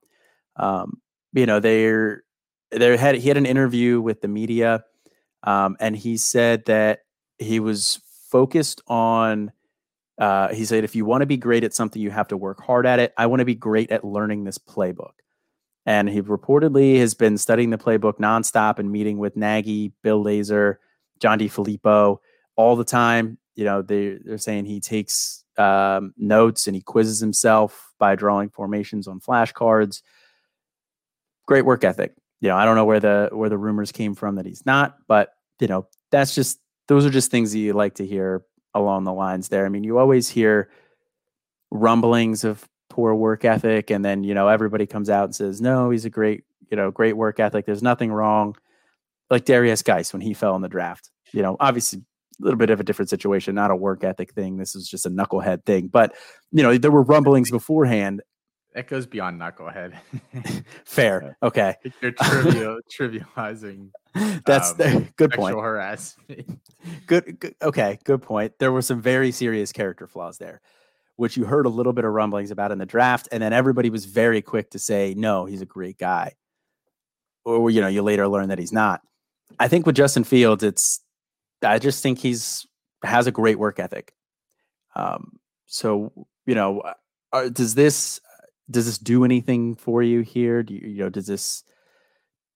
Um, you know, they're, they had, he had an interview with the media. Um, and he said that he was focused on, uh, he said, if you want to be great at something, you have to work hard at it. I want to be great at learning this playbook. And he reportedly has been studying the playbook nonstop and meeting with Nagy, Bill Lazor, John DeFilippo all the time. You know, they, they're saying he takes um, notes and he quizzes himself by drawing formations on flashcards. Great work ethic. You know, I don't know where the where the rumors came from that he's not, but you know, that's just those are just things that you like to hear along the lines there. I mean, you always hear rumblings of poor work ethic, and then you know everybody comes out and says, "No, he's a great, you know, great work ethic. There's nothing wrong." Like Derrius Guice when he fell in the draft. You know, obviously a little bit of a different situation, not a work ethic thing. This is just a knucklehead thing. But you know, there were rumblings beforehand. That goes beyond knucklehead. <laughs> Fair. Okay. You're trivial, <laughs> trivializing. That's um, the, good point. Harassment. good, good. Okay. Good point. There were some very serious character flaws there, which you heard a little bit of rumblings about in the draft, and then everybody was very quick to say, "No, he's a great guy," or you know, you later learn that he's not. I think with Justin Fields, it's I just think he's has a great work ethic. Um, so you know, uh, does this does this do anything for you here? Do you, you know, does this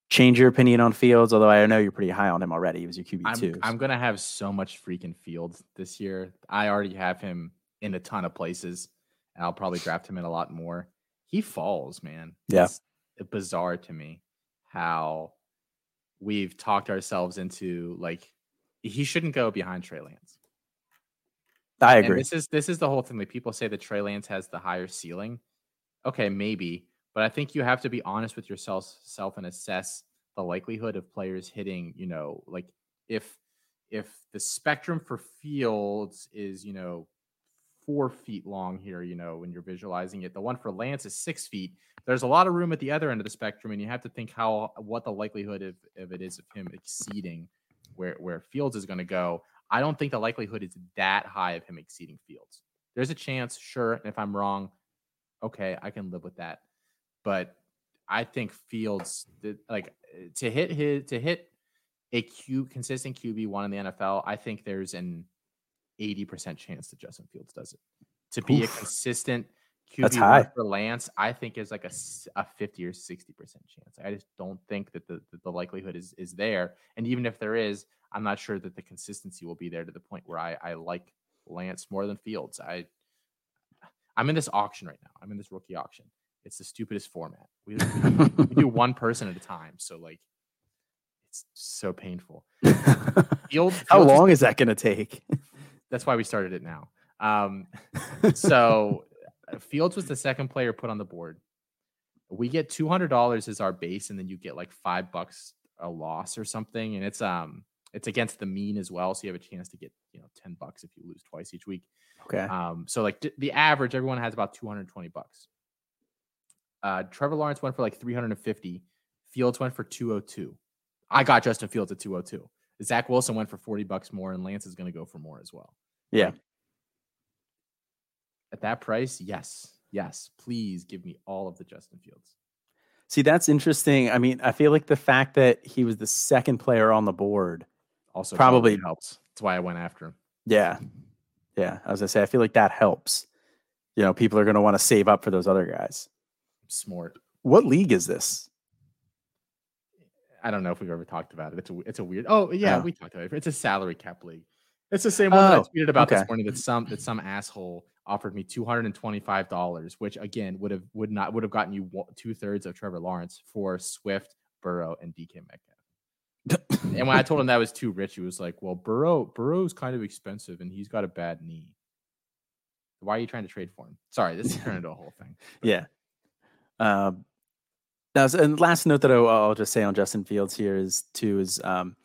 change your opinion on Fields? Although I know you're pretty high on him already. He was your QB two. I'm, I'm gonna have so much freaking Fields this year. I already have him in a ton of places, and I'll probably draft him in a lot more. He falls, man. Yeah, it's bizarre to me how we've talked ourselves into like he shouldn't go behind Trey Lance. I agree. And this is this is the whole thing. Like people say that Trey Lance has the higher ceiling. Okay, maybe, but I think you have to be honest with yourself self and assess the likelihood of players hitting. You know, like if if the spectrum for Fields is you know four feet long here, you know, when you're visualizing it, the one for Lance is six feet. There's a lot of room at the other end of the spectrum, and you have to think how what the likelihood of, of it is of him exceeding where where Fields is going to go, I don't think the likelihood is that high of him exceeding Fields. There's a chance, sure. And if I'm wrong, okay, I can live with that. But I think Fields, like to hit his to hit a Q consistent QB one in the NFL, I think there's an 80% chance that Justin Fields does it. To be Oof. a consistent QB for Lance, I think is like a, a 50 or 60% chance. I just don't think that the, that the likelihood is, is there. And even if there is, I'm not sure that the consistency will be there to the point where I, I like Lance more than Fields. I, I'm in this auction right now. I'm in this rookie auction. It's the stupidest format. We, we do <laughs> one person at a time. So like, it's so painful. <laughs> Field, How long is that going to take? <laughs> That's why we started it now. Um, so Fields was the second player put on the board. We get two hundred dollars as our base, and then you get like five bucks a loss or something, and it's um it's against the mean as well, so you have a chance to get you know ten bucks if you lose twice each week. Okay. Um, so like d- the average, everyone has about two hundred twenty bucks. Uh, Trevor Lawrence went for like three hundred and fifty. Fields went for two hundred two. I got Justin Fields at two hundred two. Zach Wilson went for forty bucks more, and Lance is going to go for more as well. Yeah at that price, yes, yes, please give me all of the Justin Fields. See, that's interesting. I mean, I feel like the fact that he was the second player on the board also probably, probably helps. That's why I went after him. Yeah. Yeah. As I say, I feel like that helps. You know, people are going to want to save up for those other guys. Smart. What league is this? I don't know if we've ever talked about it. It's a it's a weird. Oh yeah, oh. we talked about it. It's a salary cap league. It's the same one oh, that I oh, tweeted about okay. this morning that some that some asshole offered me two hundred and twenty five dollars, which again would have would not would have gotten you two thirds of Trevor Lawrence for Swift, Burrow, and DK Metcalf. And when I told him that was too rich, he was like, "Well, Burrow Burrow's kind of expensive, and he's got a bad knee. Why are you trying to trade for him?" Sorry, this turned into a whole thing. But. <laughs> Yeah. Um. Now, and last note that I'll, I'll just say on Justin Fields here is too is um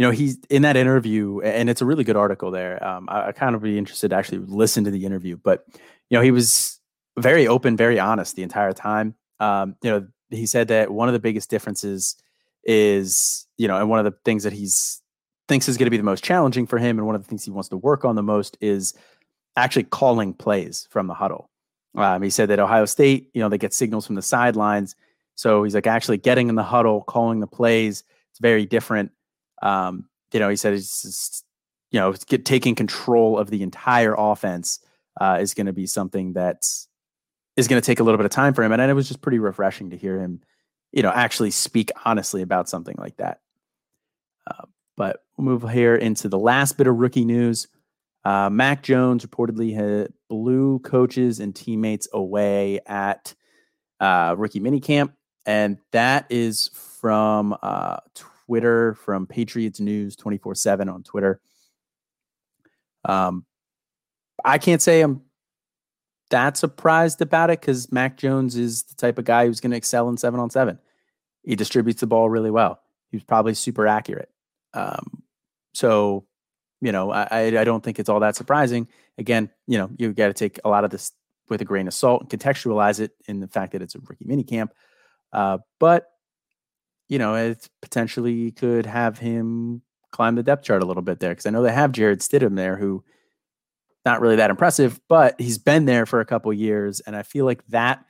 you know, he's in that interview, and it's a really good article there. Um, I, I kind of be interested to actually listen to the interview, but you know, he was very open, very honest the entire time. Um, you know, he said that one of the biggest differences is, you know, and one of the things that he's thinks is going to be the most challenging for him, and one of the things he wants to work on the most is actually calling plays from the huddle. Um, he said that Ohio State, you know, they get signals from the sidelines. So he's like actually getting in the huddle, calling the plays. It's very different. Um, you know, he said it's just, you know, get, taking control of the entire offense uh, is going to be something that's is going to take a little bit of time for him. And it was just pretty refreshing to hear him, you know, actually speak honestly about something like that. Uh, but we'll move here into the last bit of rookie news. Uh, Mac Jones reportedly had blew coaches and teammates away at uh, rookie minicamp. And that is from uh, Twitter, from Patriots News 24 7 on Twitter. Um, I can't say I'm that surprised about it because Mac Jones is the type of guy who's going to excel in seven on seven. He distributes the ball really well. He's probably super accurate. Um, so, you know, I, I don't think it's all that surprising. Again, you know, you got to take a lot of this with a grain of salt and contextualize it in the fact that it's a rookie minicamp. Uh, but, you know, it potentially could have him climb the depth chart a little bit there because I know they have Jarrett Stidham there who – not really that impressive, but he's been there for a couple years, and I feel like that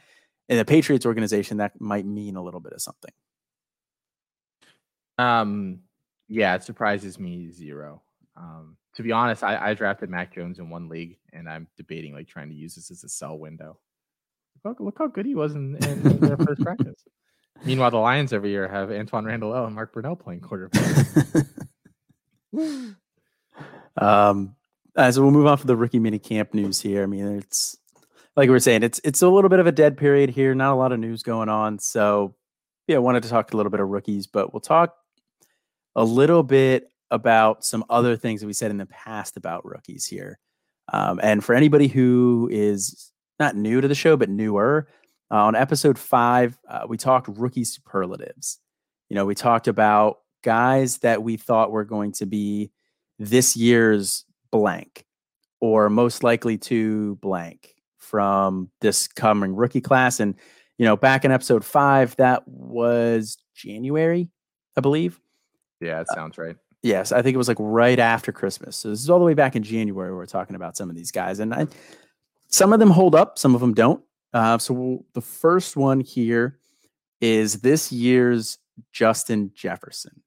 in the Patriots organization that might mean a little bit of something. Um, yeah, it surprises me zero. Um, to be honest, I, I drafted Mac Jones in one league, and I'm debating like trying to use this as a sell window. Look, look how good he was in, in, in their first <laughs> practice. Meanwhile, the Lions every year have Antwaan Randle and Mark Brunell playing quarterback. <laughs> um, uh, so we'll move on for the rookie mini camp news here. I mean, it's like we were saying, it's it's a little bit of a dead period here. Not a lot of news going on. So yeah, I wanted to talk a little bit of rookies, but we'll talk a little bit about some other things that we said in the past about rookies here. Um, and for anybody who is not new to the show but newer, uh, on episode five, uh, we talked rookie superlatives. You know, we talked about guys that we thought were going to be this year's blank or most likely to blank from this coming rookie class. And, you know, back in episode five, that was January, I believe. Yeah, it uh, sounds right. Uh, yes, I think it was like right after Christmas. So this is all the way back in January. We're talking about some of these guys, and I, some of them hold up, some of them don't. Uh, so we'll, the first one here is this year's Justin Jefferson,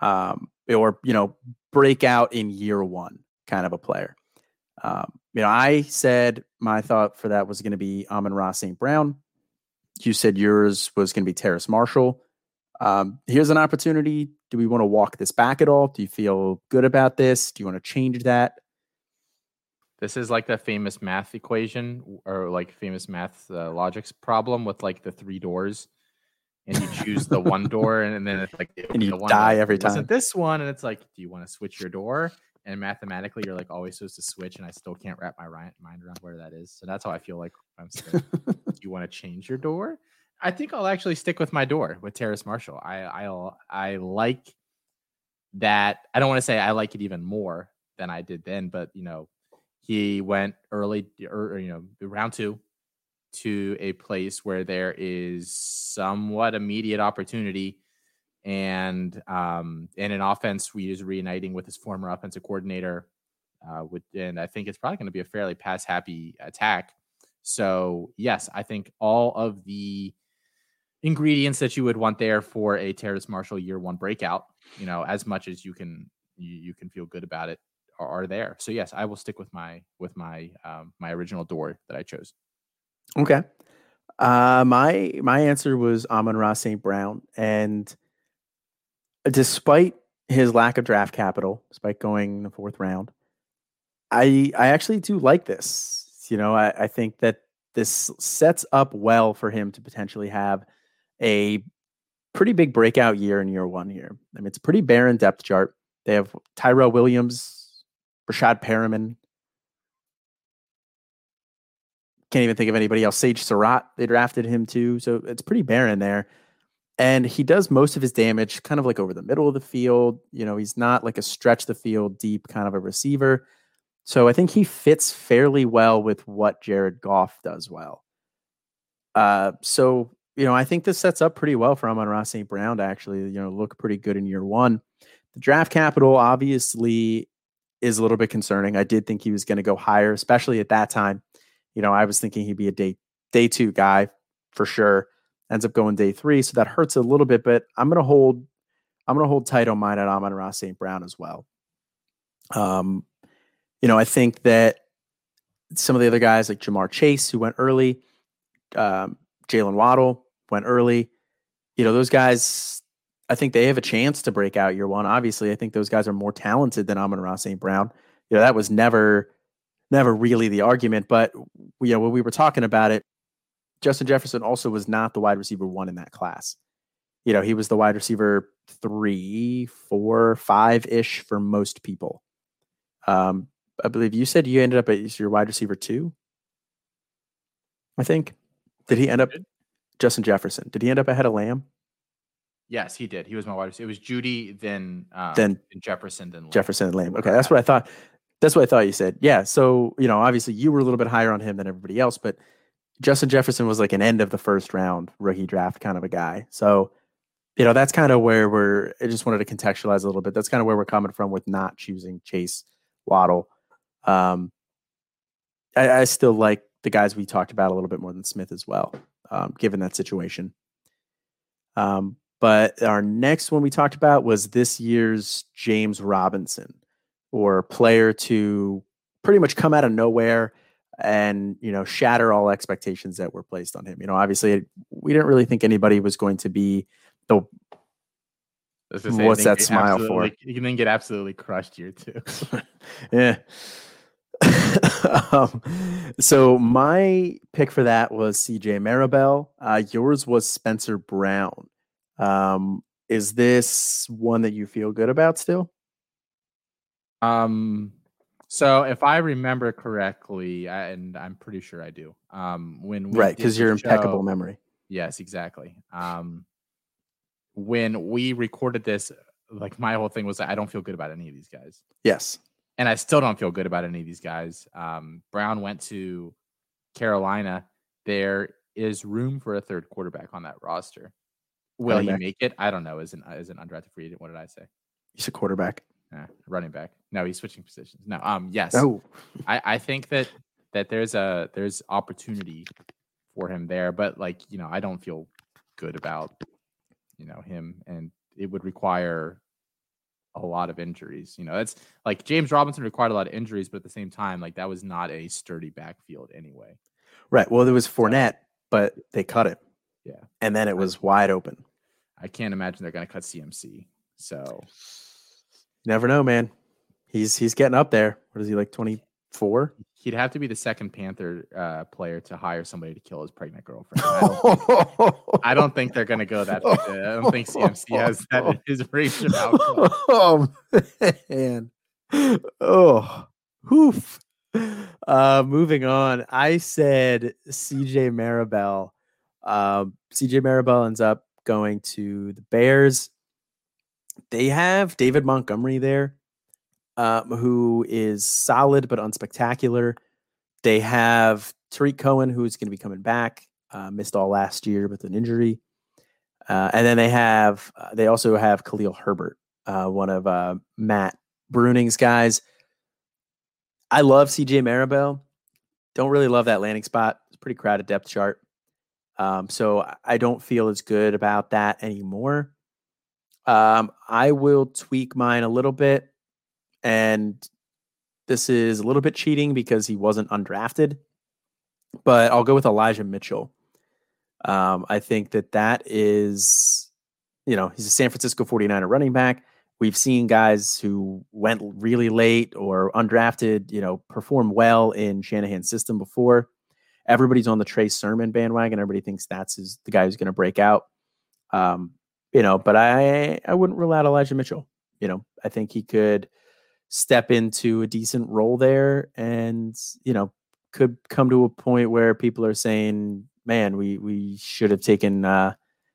um, or you know, breakout in year one kind of a player. Um, you know, I said my thought for that was going to be Amon-Ra St. Brown. You said yours was going to be Terrace Marshall. Um, here's an opportunity. Do we want to walk this back at all? Do you feel good about this? Do you want to change that? This is like the famous math equation or like famous math uh, logics problem with like the three doors. And you choose the one <laughs> door, and, then it's like, and you die every time. This one? And it's like, do you want to switch your door? And mathematically you're like always supposed to switch and i still can't wrap my mind around where that is so that's how i feel like i'm saying <laughs> you want to change your door? I think i'll actually stick with my door with terrace marshall. I i'll i like that i don't want to say i like it even more than i did then but you know he went early or, you know round two to a place where there is somewhat immediate opportunity and um, in an offense we is reuniting with his former offensive coordinator. Uh, with, and I think it's probably going to be a fairly pass happy attack. So yes, I think all of the ingredients that you would want there for a Terrace Marshall year one breakout, you know, as much as you can you, you can feel good about it are, are, there. So yes, I will stick with my with my um, my original door that I chose. Okay. Uh, my my answer was Amon Ross St. Brown, and despite his lack of draft capital, despite going in the fourth round, I I actually do like this. You know, I, I think that this sets up well for him to potentially have a pretty big breakout year in year one here. I mean, it's pretty barren depth chart. They have Tyrell Williams, Breshad Perriman. Can't even think of anybody else. Sage Surratt, they drafted him too. So it's pretty barren there. And he does most of his damage kind of like over the middle of the field. You know, he's not like a stretch the field deep kind of a receiver. So I think he fits fairly well with what Jared Goff does well. Uh, so you know, I think this sets up pretty well for Amon-Ra St. Brown to actually, you know, look pretty good in year one. The draft capital obviously is a little bit concerning. I did think he was going to go higher, especially at that time. You know, I was thinking he'd be a day day two guy for sure. Ends up going day three, so that hurts a little bit. But I'm to hold, I'm to hold tight on mine at Amon-Ra St. Brown as well. Um, you know, I think that some of the other guys like Ja'Marr Chase, who went early, um, Jaylen Waddle went early. You know, those guys, I think they have a chance to break out year one. Obviously, I think those guys are more talented than Amon-Ra St. Brown. You know, that was never, never really the argument. But you know, when we were talking about it, Justin Jefferson also was not the wide receiver one in that class. You know, he was the wide receiver three, four, five ish for most people. Um, I believe you said you ended up as your wide receiver two. I think. Did he end up Justin Jefferson? Did he end up ahead of Lamb? Yes, he did. He was my wide receiver. It was Jeudy, then um, then Jefferson, then Lamb. Jefferson and Lamb. Okay, that's what I thought. That's what I thought you said. Yeah. So you know, obviously you were a little bit higher on him than everybody else, but Justin Jefferson was like an end of the first round rookie draft kind of a guy. So you know, that's kind of where we're. I just wanted to contextualize a little bit. That's kind of where we're coming from with not choosing Chase Waddle. Um, I, I still like the guys we talked about a little bit more than Smith as well, um, given that situation. Um, but our next one we talked about was this year's James Robinson, or player to pretty much come out of nowhere and you know shatter all expectations that were placed on him. You know, obviously we didn't really think anybody was going to be the what's that smile for? You can then get absolutely crushed here too. <laughs> yeah. <laughs> um, so my pick for that was CJ Marable. Uh, yours was Spencer Brown. Um, is this one that you feel good about still? Um, so if I remember correctly, I, and I'm pretty sure I do. Um, when right, because you're show, impeccable memory. Yes, exactly. Um, when we recorded this, like my whole thing was I don't feel good about any of these guys. Yes and I still don't feel good about any of these guys. Um, Brown went to Carolina. There is room for a third quarterback on that roster. Will he make it? I don't know. As an as an undrafted free agent, what did I say? He's a quarterback. Yeah, running back. No, he's switching positions. No, um, yes. Oh, I I think that that there's a there's opportunity for him there, but like you know, I don't feel good about you know him, and it would require a lot of injuries. You know, it's like James Robinson required a lot of injuries, but at the same time, like that was not a sturdy backfield anyway. Right. Well, there was Fournette, but they cut it. Yeah. And then it was wide open. I can't imagine they're going to cut CMC. So, never know, man. He's he's getting up there. What is he like? Twenty four? He'd have to be the second Panther uh, player to hire somebody to kill his pregnant girlfriend. I don't think, <laughs> I don't think they're going to go that. I don't think CMC has that in his range. <laughs> Oh man! Oh, hoof. Uh, moving on. I said CJ Marable. Um, CJ Marable ends up going to the Bears. They have David Montgomery there um, who is solid but unspectacular. They have Tarik Cohen, who's going to be coming back, uh, missed all last year with an injury. Uh, and then they have, uh, they also have Khalil Herbert, uh, one of uh, Matt Bruning's guys. I love CJ Marable. Don't really love that landing spot. It's pretty crowded depth chart. Um, so I don't feel as good about that anymore. Um, I will tweak mine a little bit and this is a little bit cheating because he wasn't undrafted, but I'll go with Elijah Mitchell. Um, I think that that is, you know, he's a San Francisco 49er running back. We've seen guys who went really late or undrafted, you know, perform well in Shanahan's system before. Everybody's on the Trey Sermon bandwagon. Everybody thinks that's his, the guy who's going to break out. Um, you know, but I I wouldn't rule out Elijah Mitchell. You know, I think he could – step into a decent role there and you know could come to a point where people are saying man we we should have taken uh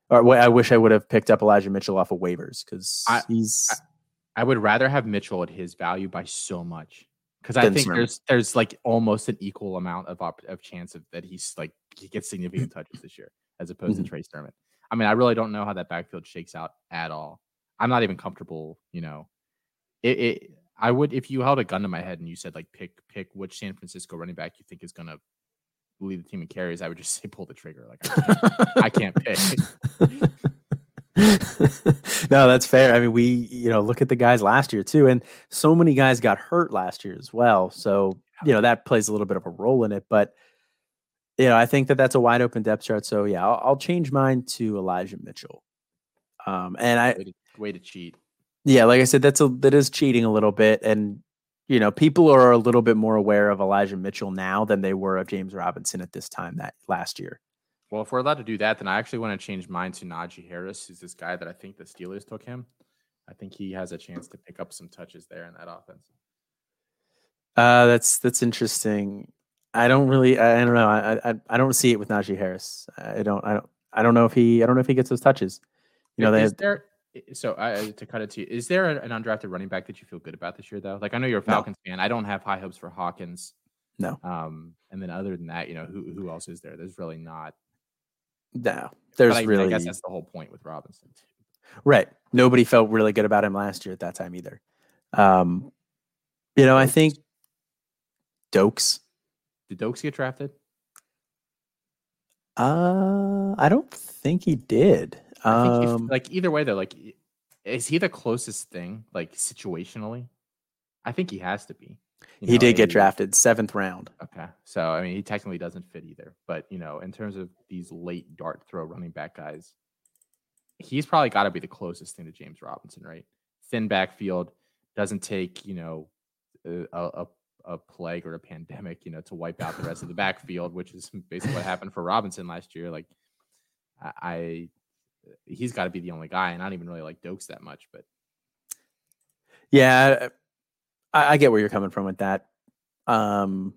or I wish I would have picked up Elijah Mitchell off of waivers because he's I, I, would rather have Mitchell at his value by so much because I think there's there's like almost an equal amount of op- of chance of that he's like he gets significant <clears throat> touches this year. as opposed mm-hmm. to Trey Sermon. I mean, I really don't know how that backfield shakes out at all. I'm not even comfortable, you know. It, it I would if you held a gun to my head and you said like pick pick which San Francisco running back you think is gonna lead the team in carries, I would just <laughs> say pull the trigger. Like I can't, I can't pick. <laughs> no, that's fair. I mean, we, you know, look at the guys last year too, and so many guys got hurt last year as well. So, you know, that plays a little bit of a role in it. But, you know, I think that that's a wide open depth chart. So, yeah, I'll, I'll change mine to Elijah Mitchell. Um, and I way to, way to cheat. Yeah, like I said, that's a that is cheating a little bit, and you know, people are a little bit more aware of Elijah Mitchell now than they were of James Robinson at this time that last year. Well, if we're allowed to do that, then I actually want to change mine to Najee Harris, who's this guy that I think the Steelers took him. I think he has a chance to pick up some touches there in that offense. Uh, that's that's interesting. I don't really, I, I don't know. I, I I don't see it with Najee Harris. I don't, I don't, I don't know if he, I don't know if he gets those touches. You know, is there? So I, to cut it to you, is there an undrafted running back that you feel good about this year, though? Like I know you're a Falcons no. fan. I don't have high hopes for Hawkins. No. Um, and then other than that, you know, who who else is there? There's really not no, there's I, really. I guess that's the whole point with Robinson. Right. Nobody felt really good about him last year at that time either. Um, you know, I think Doaks. Did Doaks get drafted? Uh, I don't think he did. Um, he, like either way, though, like, is he the closest thing, like situationally? I think he has to be. He know, did get drafted seventh round. Okay, so I mean, he technically doesn't fit either. But you know, in terms of these late dart throw running back guys, he's probably got to be the closest thing to James Robinson, right? Thin backfield doesn't take you know a, a, a plague or a pandemic, you know, to wipe out the rest of the backfield, which is basically what happened for Robinson last year. Like, I, I he's got to be the only guy, and I don't even really like Doaks that much, but yeah, I, I, get where you're coming from with that. Um,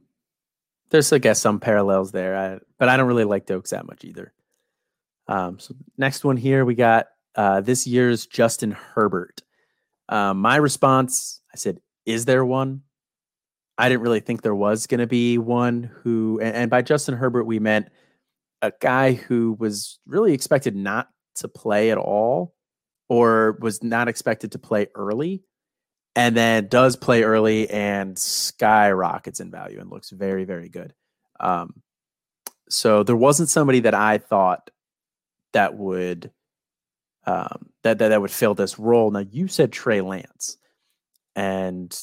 there's, I guess, some parallels there, I, but I don't really like Doaks that much either. Um, so next one here, we got uh, this year's Justin Herbert. Um, my response, I said, "Is there one?" I didn't really think there was going to be one who, and, and by Justin Herbert, we meant a guy who was really expected not to play at all, or was not expected to play early and then does play early and skyrockets in value and looks very very good. Um, so there wasn't somebody that I thought that would um, that, that that would fill this role. Now you said Trey Lance, and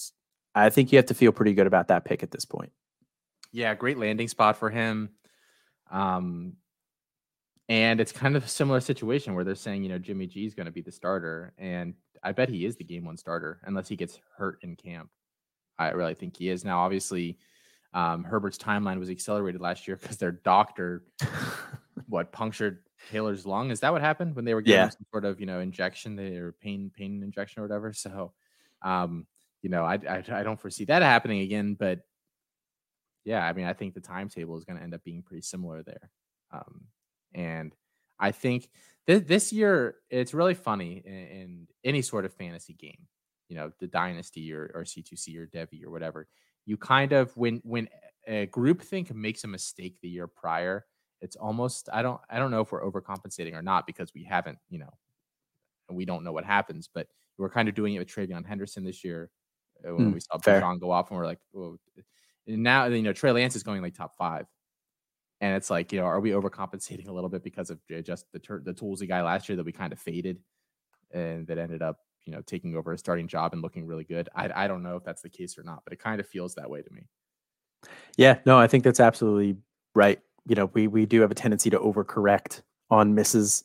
I think you have to feel pretty good about that pick at this point. Yeah, great landing spot for him. Um, and it's kind of a similar situation where they're saying, you know, Jimmy G is going to be the starter, and I bet he is the game one starter unless he gets hurt in camp. I really think he is. Now, obviously, um, Herbert's timeline was accelerated last year because their doctor, <laughs> what punctured Taylor's lung. Is that what happened when they were getting yeah. some sort of you know injection, their pain pain injection or whatever? So, um, you know, I, I I don't foresee that happening again. But yeah, I mean, I think the timetable is going to end up being pretty similar there. Um, and I think this, this year it's really funny in, in, any sort of fantasy game, you know, the dynasty or, or C2C or devy or whatever. You kind of when when a group think makes a mistake the year prior, it's almost I don't I don't know if we're overcompensating or not because we haven't, you know, we don't know what happens, but we're kind of doing it with TreVeyon Henderson this year when mm, we saw Bijan go off and we're like, well, now you know Trey Lance is going like top five and it's like, you know, are we overcompensating a little bit because of just the ter- the toolsy guy last year that we kind of faded and that ended up, you know, taking over a starting job and looking really good? I, I don't know if that's the case or not, but it kind of feels that way to me. Yeah, no, I think that's absolutely right. You know, we we do have a tendency to overcorrect on misses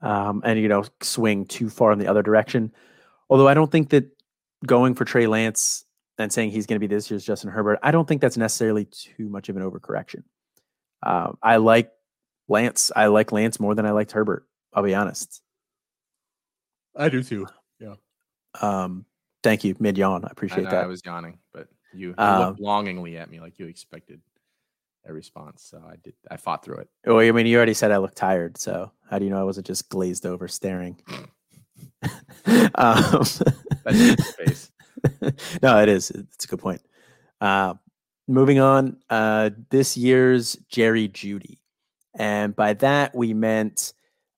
um, and you know swing too far in the other direction. Although I don't think that going for Trey Lance and saying he's going to be this year's Justin Herbert, I don't think that's necessarily too much of an overcorrection. Uh, I like Lance. I like Lance more than I liked Herbert. I'll be honest. I do too. Yeah. Um, thank you, mid yawn. I appreciate I that. I was yawning, but you, you um, looked longingly at me like you expected a response. So I did. I fought through it. Well, I mean, you already said I looked tired. So how do you know I wasn't just glazed over staring? <sniffs> um, <laughs> no, it is. It's a good point. Uh, moving on, uh, this year's Jerry Jeudy. And by that, we meant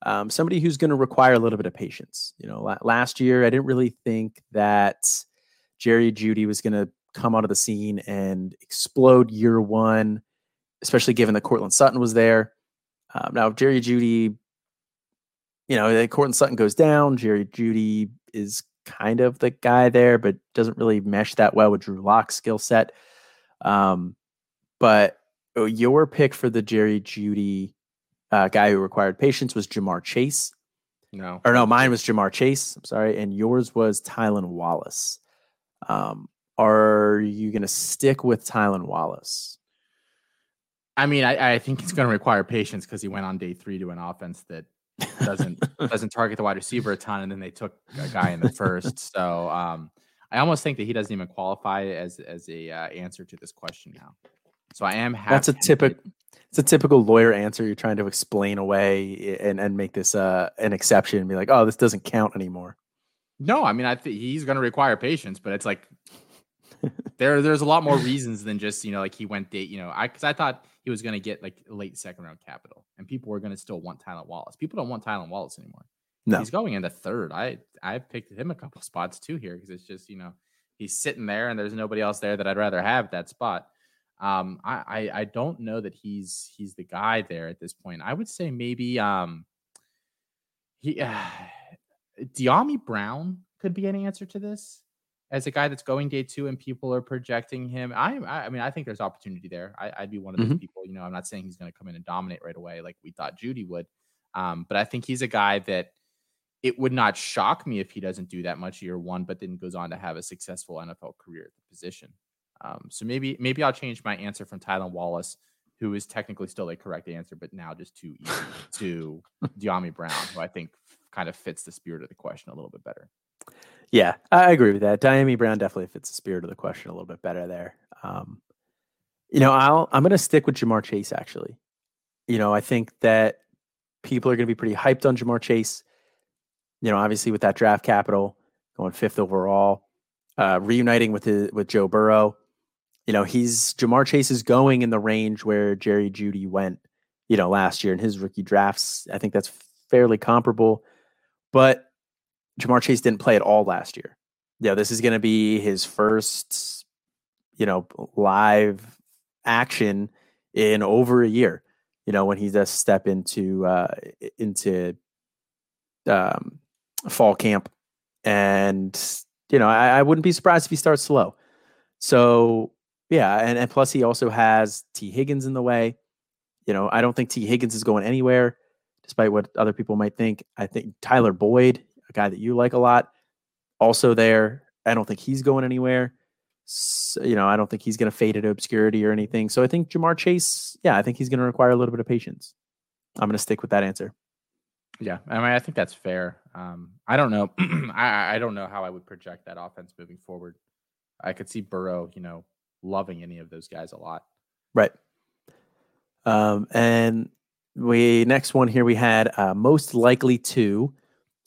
um, somebody who's going to require a little bit of patience. You know, last year, I didn't really think that Jerry Jeudy was going to come out of the scene and explode year one, especially given that Courtland Sutton was there. Um, now, Jerry Jeudy, you know, Courtland Sutton goes down. Jerry Jeudy is kind of the guy there, but doesn't really mesh that well with Drew Lock's skill set. Um, but oh, your pick for the Jerry Jeudy uh, guy who required patience was Ja'Marr Chase. No, or no, mine was Ja'Marr Chase. I'm sorry, and yours was Tylan Wallace. Um, are you going to stick with Tylan Wallace? I mean, I, I think it's going to require patience because he went on day three to an offense that doesn't doesn't target the wide receiver a ton, and then they took a guy in the first. <laughs> So um, I almost think that he doesn't even qualify as as a uh, answer to this question now. So I am That's a typical. It's a typical lawyer answer. You're trying to explain away and and make this uh, an exception and be like, oh, this doesn't count anymore. No, I mean, I think he's going to require patience, but it's like <laughs> there there's a lot more reasons than just you know like he went date you know I because I thought he was going to get like late second round capital and people were going to still want Tylan Wallace. People don't want Tylan Wallace anymore. No, he's going into third. I I picked him a couple <laughs> spots too here because it's just you know he's sitting there and there's nobody else there that I'd rather have that spot. Um, I, I I don't know that he's he's the guy there at this point. I would say maybe um he <sighs> uh, Dyami Brown could be an answer to this as a guy that's going day two and people are projecting him. I, I mean, I think there's opportunity there. I, would be one of those mm-hmm. people. You know, I'm not saying he's going to come in and dominate right away like we thought Jeudy would, um, but I think he's a guy that it would not shock me if he doesn't do that much year one, but then goes on to have a successful NFL career at the position. Um, so maybe maybe I'll change my answer from Tylan Wallace, who is technically still a correct answer, but now just too easy <laughs> to Dyami Brown, who I think kind of fits the spirit of the question a little bit better. Yeah, I agree with that. Dyami Brown definitely fits the spirit of the question a little bit better there. Um, you know, I'll I'm going to stick with Ja'Marr Chase. Actually, you know, I think that people are going to be pretty hyped on Ja'Marr Chase. You know, obviously with that draft capital going fifth overall, uh, reuniting with his, with Joe Burrow. You know, he's Ja'Marr Chase is going in the range where Jerry Jeudy went. You know, last year in his rookie drafts. I think that's fairly comparable. But Ja'Marr Chase didn't play at all last year. Yeah, this is going to be his first, you know, live action in over a year. You know, when he does step into uh, into um, fall camp, and you know, I, I wouldn't be surprised if he starts slow. So yeah, and, and plus he also has Tee Higgins in the way. You know, I don't think Tee Higgins is going anywhere, despite what other people might think. I think Tyler Boyd guy that you like a lot, also there. I don't think he's going anywhere. So, you know, I don't think he's going to fade into obscurity or anything. So I think Ja'Marr Chase, yeah, I think he's going to require a little bit of patience. I'm going to stick with that answer. Yeah, I mean, I think that's fair. Um, I don't know. <clears throat> I, I don't know how I would project that offense moving forward. I could see Burrow, you know, loving any of those guys a lot. Right. Um, and we next one here we had uh, most likely to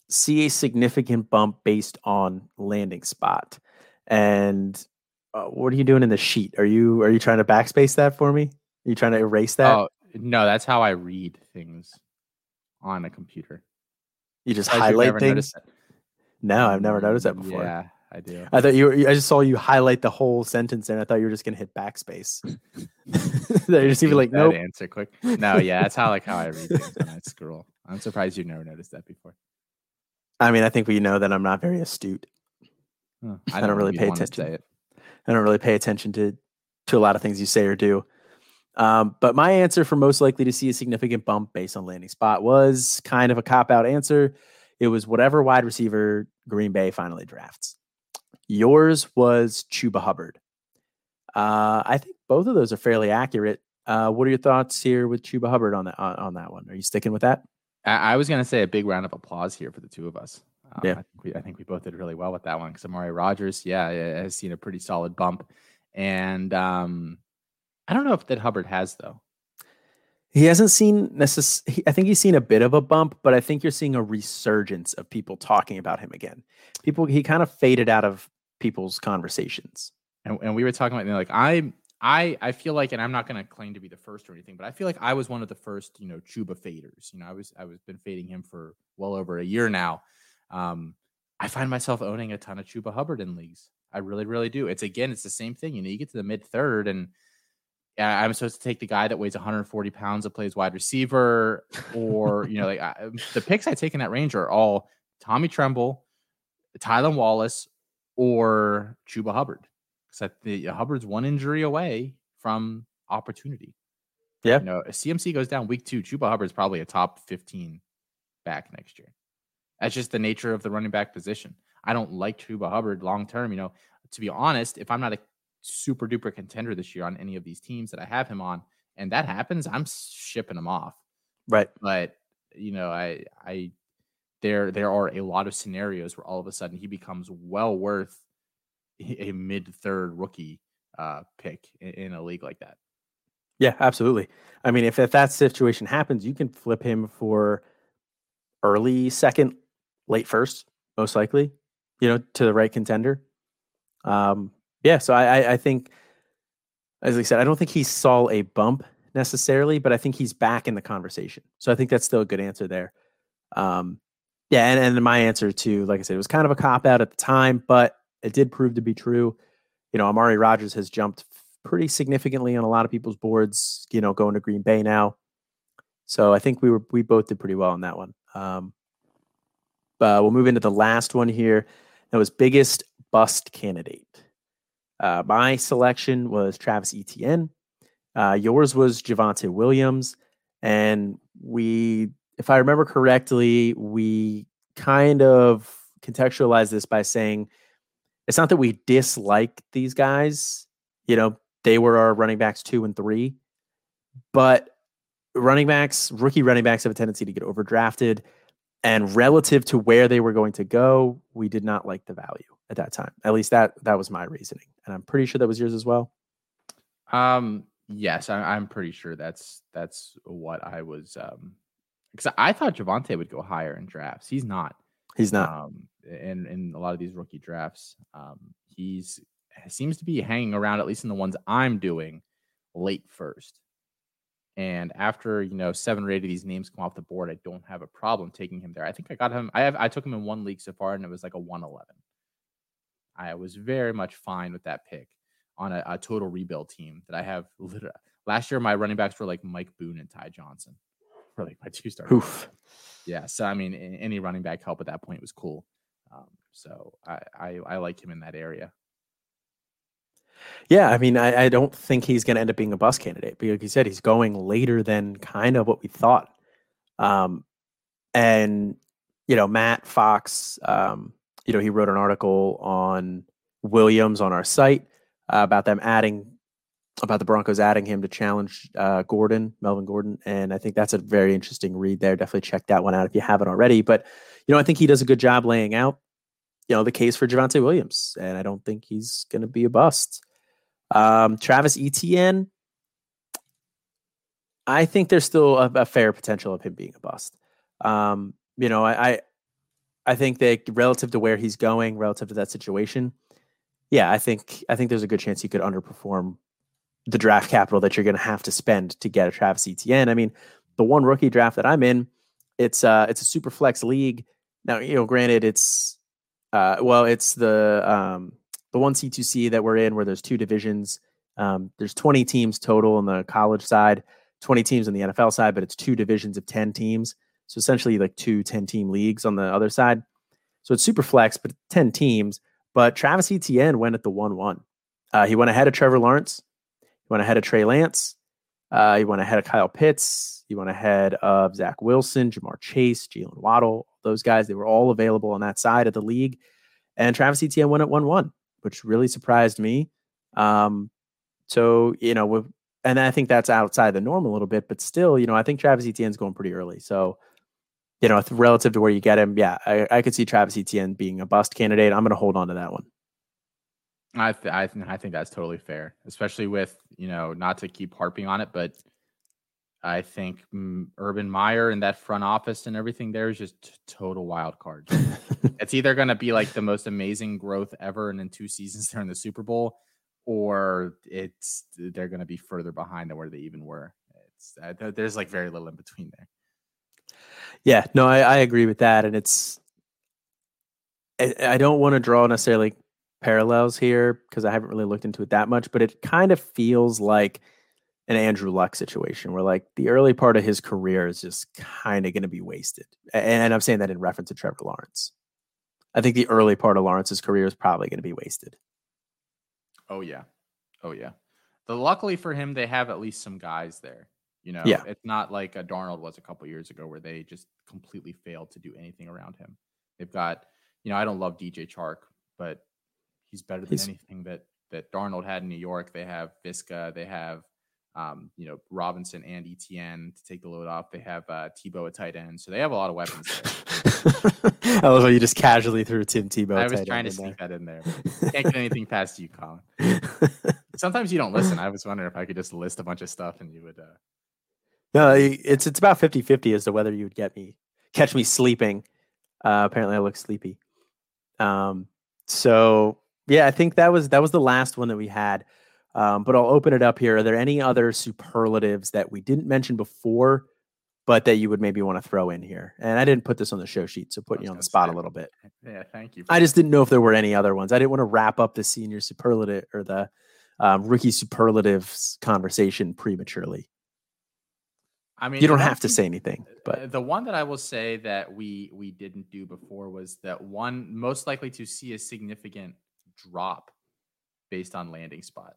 see a significant bump based on landing spot. And uh, what are you doing in the sheet? Are you are you trying to backspace that for me? Are you trying to erase that? Oh no, that's how I read things on a computer. You just highlight things. No, I've never noticed that before. Yeah, I do. I thought you. Were, I just saw you highlight the whole sentence, and I thought you were just gonna hit backspace. <laughs> <laughs> you're just even like no nope. answer quick. No, yeah, that's how like how I read things when I scroll. I'm surprised you've never noticed that before. I mean, I think we know that I'm not very astute. <laughs> Huh. I, don't I, don't really pay attention. I don't really pay attention to to a lot of things you say or do. Um, but my answer for most likely to see a significant bump based on landing spot was kind of a cop out answer. It was whatever wide receiver Green Bay finally drafts. Yours was Chuba Hubbard. Uh, I think both of those are fairly accurate. Uh, what are your thoughts here with Chuba Hubbard on that on, on that one? Are you sticking with that? I, I was going to say a big round of applause here for the two of us. Um, yeah, I think, we, I think we both did really well with that one because Amari Rogers, yeah, has seen a pretty solid bump, and um, I don't know if that Hubbard has though. He hasn't seen necess- I think he's seen a bit of a bump, but I think you're seeing a resurgence of people talking about him again. People, he kind of faded out of people's conversations. And, and we were talking about you know, like I I I feel like, and I'm not going to claim to be the first or anything, but I feel like I was one of the first, you know, Chuba faders. You know, I was I was been fading him for well over a year now. Um, I find myself owning a ton of Chuba Hubbard in leagues. I really, really do. It's again, it's the same thing. You know, you get to the mid third, and I'm supposed to take the guy that weighs 140 pounds that plays wide receiver, or you know, like I, the picks I take in that range are all Tommy Tremble, Tylan Wallace, or Chuba Hubbard. Because the uh, Hubbard's one injury away from opportunity. Yeah. You know, CMC goes down week two, Chuba Hubbard's probably a top 15 back next year. That's just the nature of the running back position. I don't like Chuba Hubbard long term. You know, to be honest, if I'm not a super duper contender this year on any of these teams that I have him on, and that happens, I'm shipping him off. Right. But you know, I I there there are a lot of scenarios where all of a sudden he becomes well worth a mid third rookie uh, pick in, in, a league like that. Yeah, absolutely. I mean, if, if that situation happens, you can flip him for early second, late first, most likely, you know, to the right contender. Um, yeah, so I, I think, as I said, I don't think he saw a bump necessarily, but I think he's back in the conversation. So I think that's still a good answer there. Um, yeah, and, and my answer to, like I said, it was kind of a cop out at the time, but it did prove to be true. You know, Amari Rodgers has jumped pretty significantly on a lot of people's boards, you know, going to Green Bay now. So I think we were we both did pretty well on that one. Um, uh, we'll move into the last one here. That was biggest bust candidate. Uh, my selection was Travis Etienne. Uh, yours was Javonte Williams, and we if I remember correctly, we kind of contextualized this by saying it's not that we dislike these guys. You know, they were our running backs two and three, but running backs, rookie running backs have a tendency to get overdrafted. And relative to where they were going to go, we did not like the value at that time. At least that that was my reasoning, and I'm pretty sure that was yours as well. Um, yes, I, am pretty sure that's that's what I was um because I thought Javonte would go higher in drafts. He's not. He's not. Um, in in a lot of these rookie drafts, um, he's seems to be hanging around at least in the ones I'm doing late first. And after you know seven or eight of these names come off the board, I don't have a problem taking him there. I think I got him. I have I took him in one league so far, and it was like a one eleven. I was very much fine with that pick on a, a total rebuild team that I have. <laughs> Literally, last year, my running backs were like Mike Boone and Ty Johnson <laughs> for like my two stars. Oof. Yeah. So I mean, any running back help at that point was cool. Um, so I, I, I like him in that area. Yeah, I mean, I, I don't think he's going to end up being a bus candidate because like you said he's going later than kind of what we thought. Um, and you know, Matt Fox, um, you know, he wrote an article on Williams on our site uh, about them adding about the Broncos adding him to challenge uh, Gordon, Melvin Gordon, and I think that's a very interesting read there. Definitely check that one out if you haven't already. But you know, I think he does a good job laying out, you know, the case for Javonte Williams, and I don't think he's going to be a bust. Um, Travis Etienne, I think there's still a, a, fair potential of him being a bust. Um, you know, I, I I think that relative to where he's going, relative to that situation, yeah, I think I think there's a good chance he could underperform the draft capital that you're going to have to spend to get a Travis Etienne. I mean, the one rookie draft that I'm in, it's uh it's a super flex league. Now, you know, granted it's uh well, it's the um the one C2C that we're in where there's two divisions. Um, there's 20 teams total on the college side, 20 teams on the NFL side, but it's two divisions of 10 teams. So essentially like two 10 team leagues on the other side. So it's super flex, but 10 teams. But Travis Etienne went at the 1 1. Uh, he went ahead of Trevor Lawrence. He went ahead of Trey Lance. Uh, he went ahead of Kyle Pitts. He went ahead of Zach Wilson, Ja'Marr Chase, Jalen Waddle. Those guys, they were all available on that side of the league. And Travis Etienne went at 1 1, which really surprised me. Um, so, you know, and I think that's outside the norm a little bit, but still, you know, I think Travis Etienne's going pretty early. So, you know, relative to where you get him, yeah, I, I could see Travis Etienne being a bust candidate. I'm going to hold on to that one. I th- I, th- I think that's totally fair, especially with you know not to keep harping on it, but I think mm, Urban Meyer and that front office and everything there is just t- total wild card. <laughs> it's either going to be like the most amazing growth ever, and in two seasons <laughs> they're in the Super Bowl, or it's they're going to be further behind than where they even were. It's uh, there's like very little in between there. Yeah, no, I, I agree with that, and it's I, I don't want to draw necessarily parallels here because I haven't really looked into it that much, but it kind of feels like an Andrew Luck situation where like the early part of his career is just kind of going to be wasted. And, and, I'm saying that in reference to Trevor Lawrence. I think the early part of Lawrence's career is probably going to be wasted. Oh yeah. Oh yeah. The luckily for him, they have at least some guys there. You know, yeah. it's not like a Darnold was a couple years ago where they just completely failed to do anything around him. They've got, you know, I don't love DJ Chark, but he's better than he's, anything that that Darnold had in New York. They have Viska, they have um, you know, Robinson and Etienne to take the load off. They have uh, Tebow at tight end, so they have a lot of weapons. <laughs> I love how you just casually threw Tim Tebow. I was trying to sneak there. that in there. Can't get <laughs> anything past you, Colin. <laughs> Sometimes you don't listen. I was wondering if I could just list a bunch of stuff and you would. Uh... No, it's it's about 50-50 as to whether you would get me catch me sleeping. Uh, apparently, I look sleepy. Um, so yeah, I think that was that was the last one that we had. Um, but I'll open it up here. Are there any other superlatives that we didn't mention before, but that you would maybe want to throw in here? And I didn't put this on the show sheet, so putting you on the spot say, a little bit. Yeah, thank you. I just didn't know if there were any other ones. I didn't want to wrap up the senior superlative or the um, rookie superlatives conversation prematurely. I mean, you don't have to say anything, but the one that I will say that we we didn't do before was that one most likely to see a significant drop based on landing spot.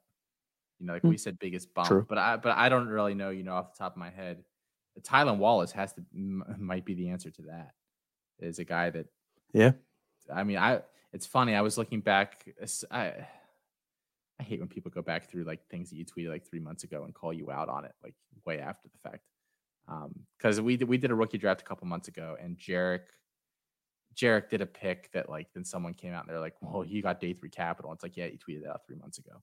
You know, like mm. we said, biggest bump. True. But I but I don't really know. You know, off the top of my head, Tylan Wallace has to m- <laughs> might be the answer to that. Is a guy that, yeah. I mean, I it's funny. I was looking back. I I hate when people go back through like things that you tweeted like three months ago and call you out on it like way after the fact. Um because um, we we did a rookie draft a couple months ago, and Jarek Jarek did a pick that like then someone came out and they're like, "Well, he got day three capital." It's like, yeah, you tweeted that out three months ago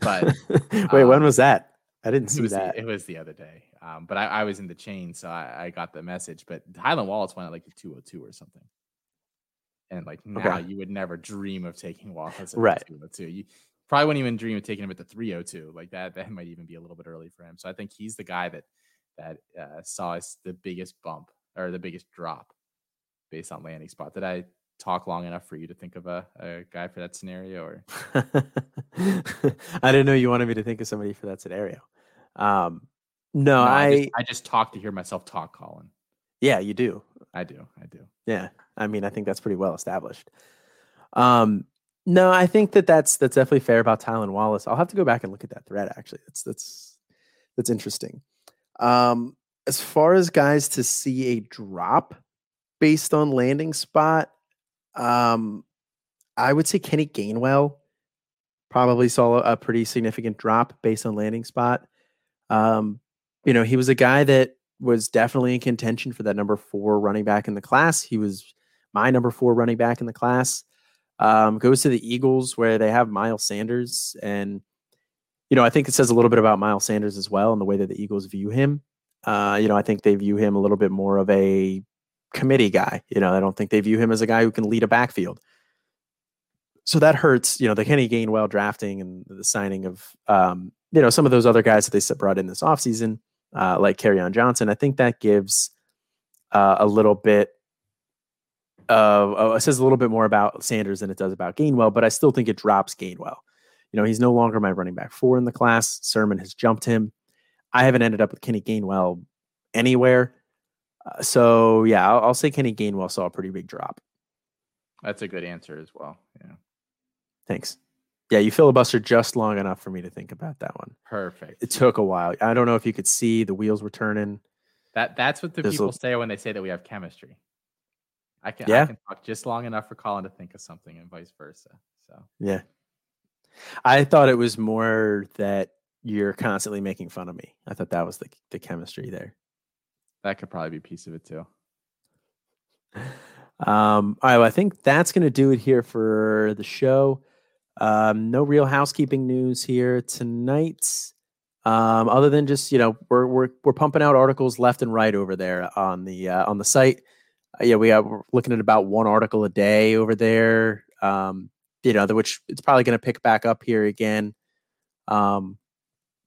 but <laughs> wait, um, when was that? I didn't see it that. The, it was the other day. Um, but I, I, was in the chain, so I, I, got the message. But Tylan Wallace went at like a 202 or something. And like now okay. you would never dream of taking Wallace at right. 202. You probably wouldn't even dream of taking him at the 302. Like that, that might even be a little bit early for him. So I think he's the guy that that uh, saw us the biggest bump or the biggest drop based on landing spot. Did I talk long enough for you to think of a, a guy for that scenario or <laughs> I didn't know you wanted me to think of somebody for that scenario. Um, no, no I, I just, I just talk to hear myself talk, Colin. Yeah, you do. I do. I do. Yeah. I mean, I think that's pretty well established. Um, no, I think that that's that's definitely fair about Tylan Wallace. I'll have to go back and look at that thread. Actually, that's that's that's interesting. Um, as far as guys to see a drop based on landing spot, um, I would say Kenny Gainwell probably saw a pretty significant drop based on landing spot. Um, you know, he was a guy that was definitely in contention for that number four running back in the class. He was my number four running back in the class. Um, goes to the Eagles where they have Miles Sanders. And, you know, I think it says a little bit about Miles Sanders as well and the way that the Eagles view him. Uh, you know, I think they view him a little bit more of a committee guy. You know, I don't think they view him as a guy who can lead a backfield. So that hurts, you know, the Kenny Gainwell drafting and the signing of, um, you know, some of those other guys that they brought in this offseason, uh, like Kerryon Johnson. I think that gives uh, a little bit of, uh, it says a little bit more about Sanders than it does about Gainwell, but I still think it drops Gainwell. You know, he's no longer my running back four in the class. Sermon has jumped him. I haven't ended up with Kenny Gainwell anywhere. Uh, so yeah, I'll, I'll, say Kenny Gainwell saw a pretty big drop. That's a good answer as well. Yeah. Thanks. Yeah, you filibustered just long enough for me to think about that one. Perfect. It took a while. I don't know if you could see the wheels were turning. That that's what the There's people a... say when they say that we have chemistry. I can yeah. I can talk just long enough for Colin to think of something and vice versa. So yeah. I thought it was more that you're constantly making fun of me. I thought that was the the chemistry there. That could probably be a piece of it too. <sighs> Um, all right, well, I think that's going to do it here for the show. Um, no real housekeeping news here tonight, um, other than just you know we're we're we're pumping out articles left and right over there on the uh, on the site. Uh, yeah, we are looking at about one article a day over there. Um, you know, which it's probably going to pick back up here again. Um,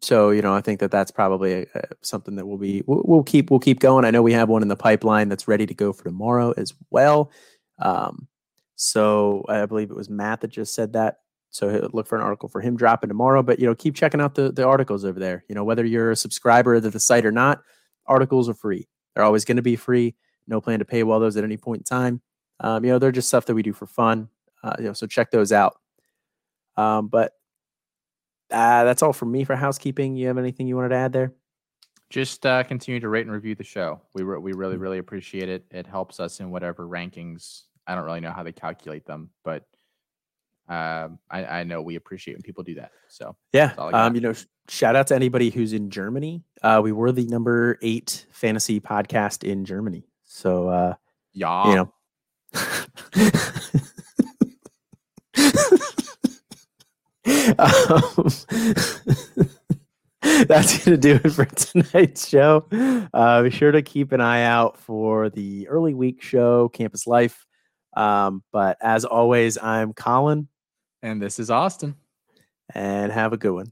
so you know, I think that that's probably something that we'll be we'll, we'll, keep we'll keep going. I know we have one in the pipeline that's ready to go for tomorrow as well. Um, so I believe it was Matt that just said that. So look for an article for him dropping tomorrow. But you know, keep checking out the the articles over there. You know, whether you're a subscriber to the site or not, articles are free. They're always going to be free. No plan to pay paywall those at any point in time. Um, you know, they're just stuff that we do for fun. Uh, you know, so check those out. Um, but uh, that's all from me for housekeeping. You have anything you wanted to add there? Just uh, continue to rate and review the show. We re- we really mm. really appreciate it. It helps us in whatever rankings. I don't really know how they calculate them, but um, I, I know we appreciate when people do that. So yeah, um, you know, shout out to anybody who's in Germany. Uh, we were the number eight fantasy podcast in Germany. So uh, yeah, you know. <laughs> um, <laughs> that's going to do it for tonight's show. Uh, be sure to keep an eye out for the early week show, Campus Life. Um, but as always, I'm Colin. And this is Austin. And have a good one.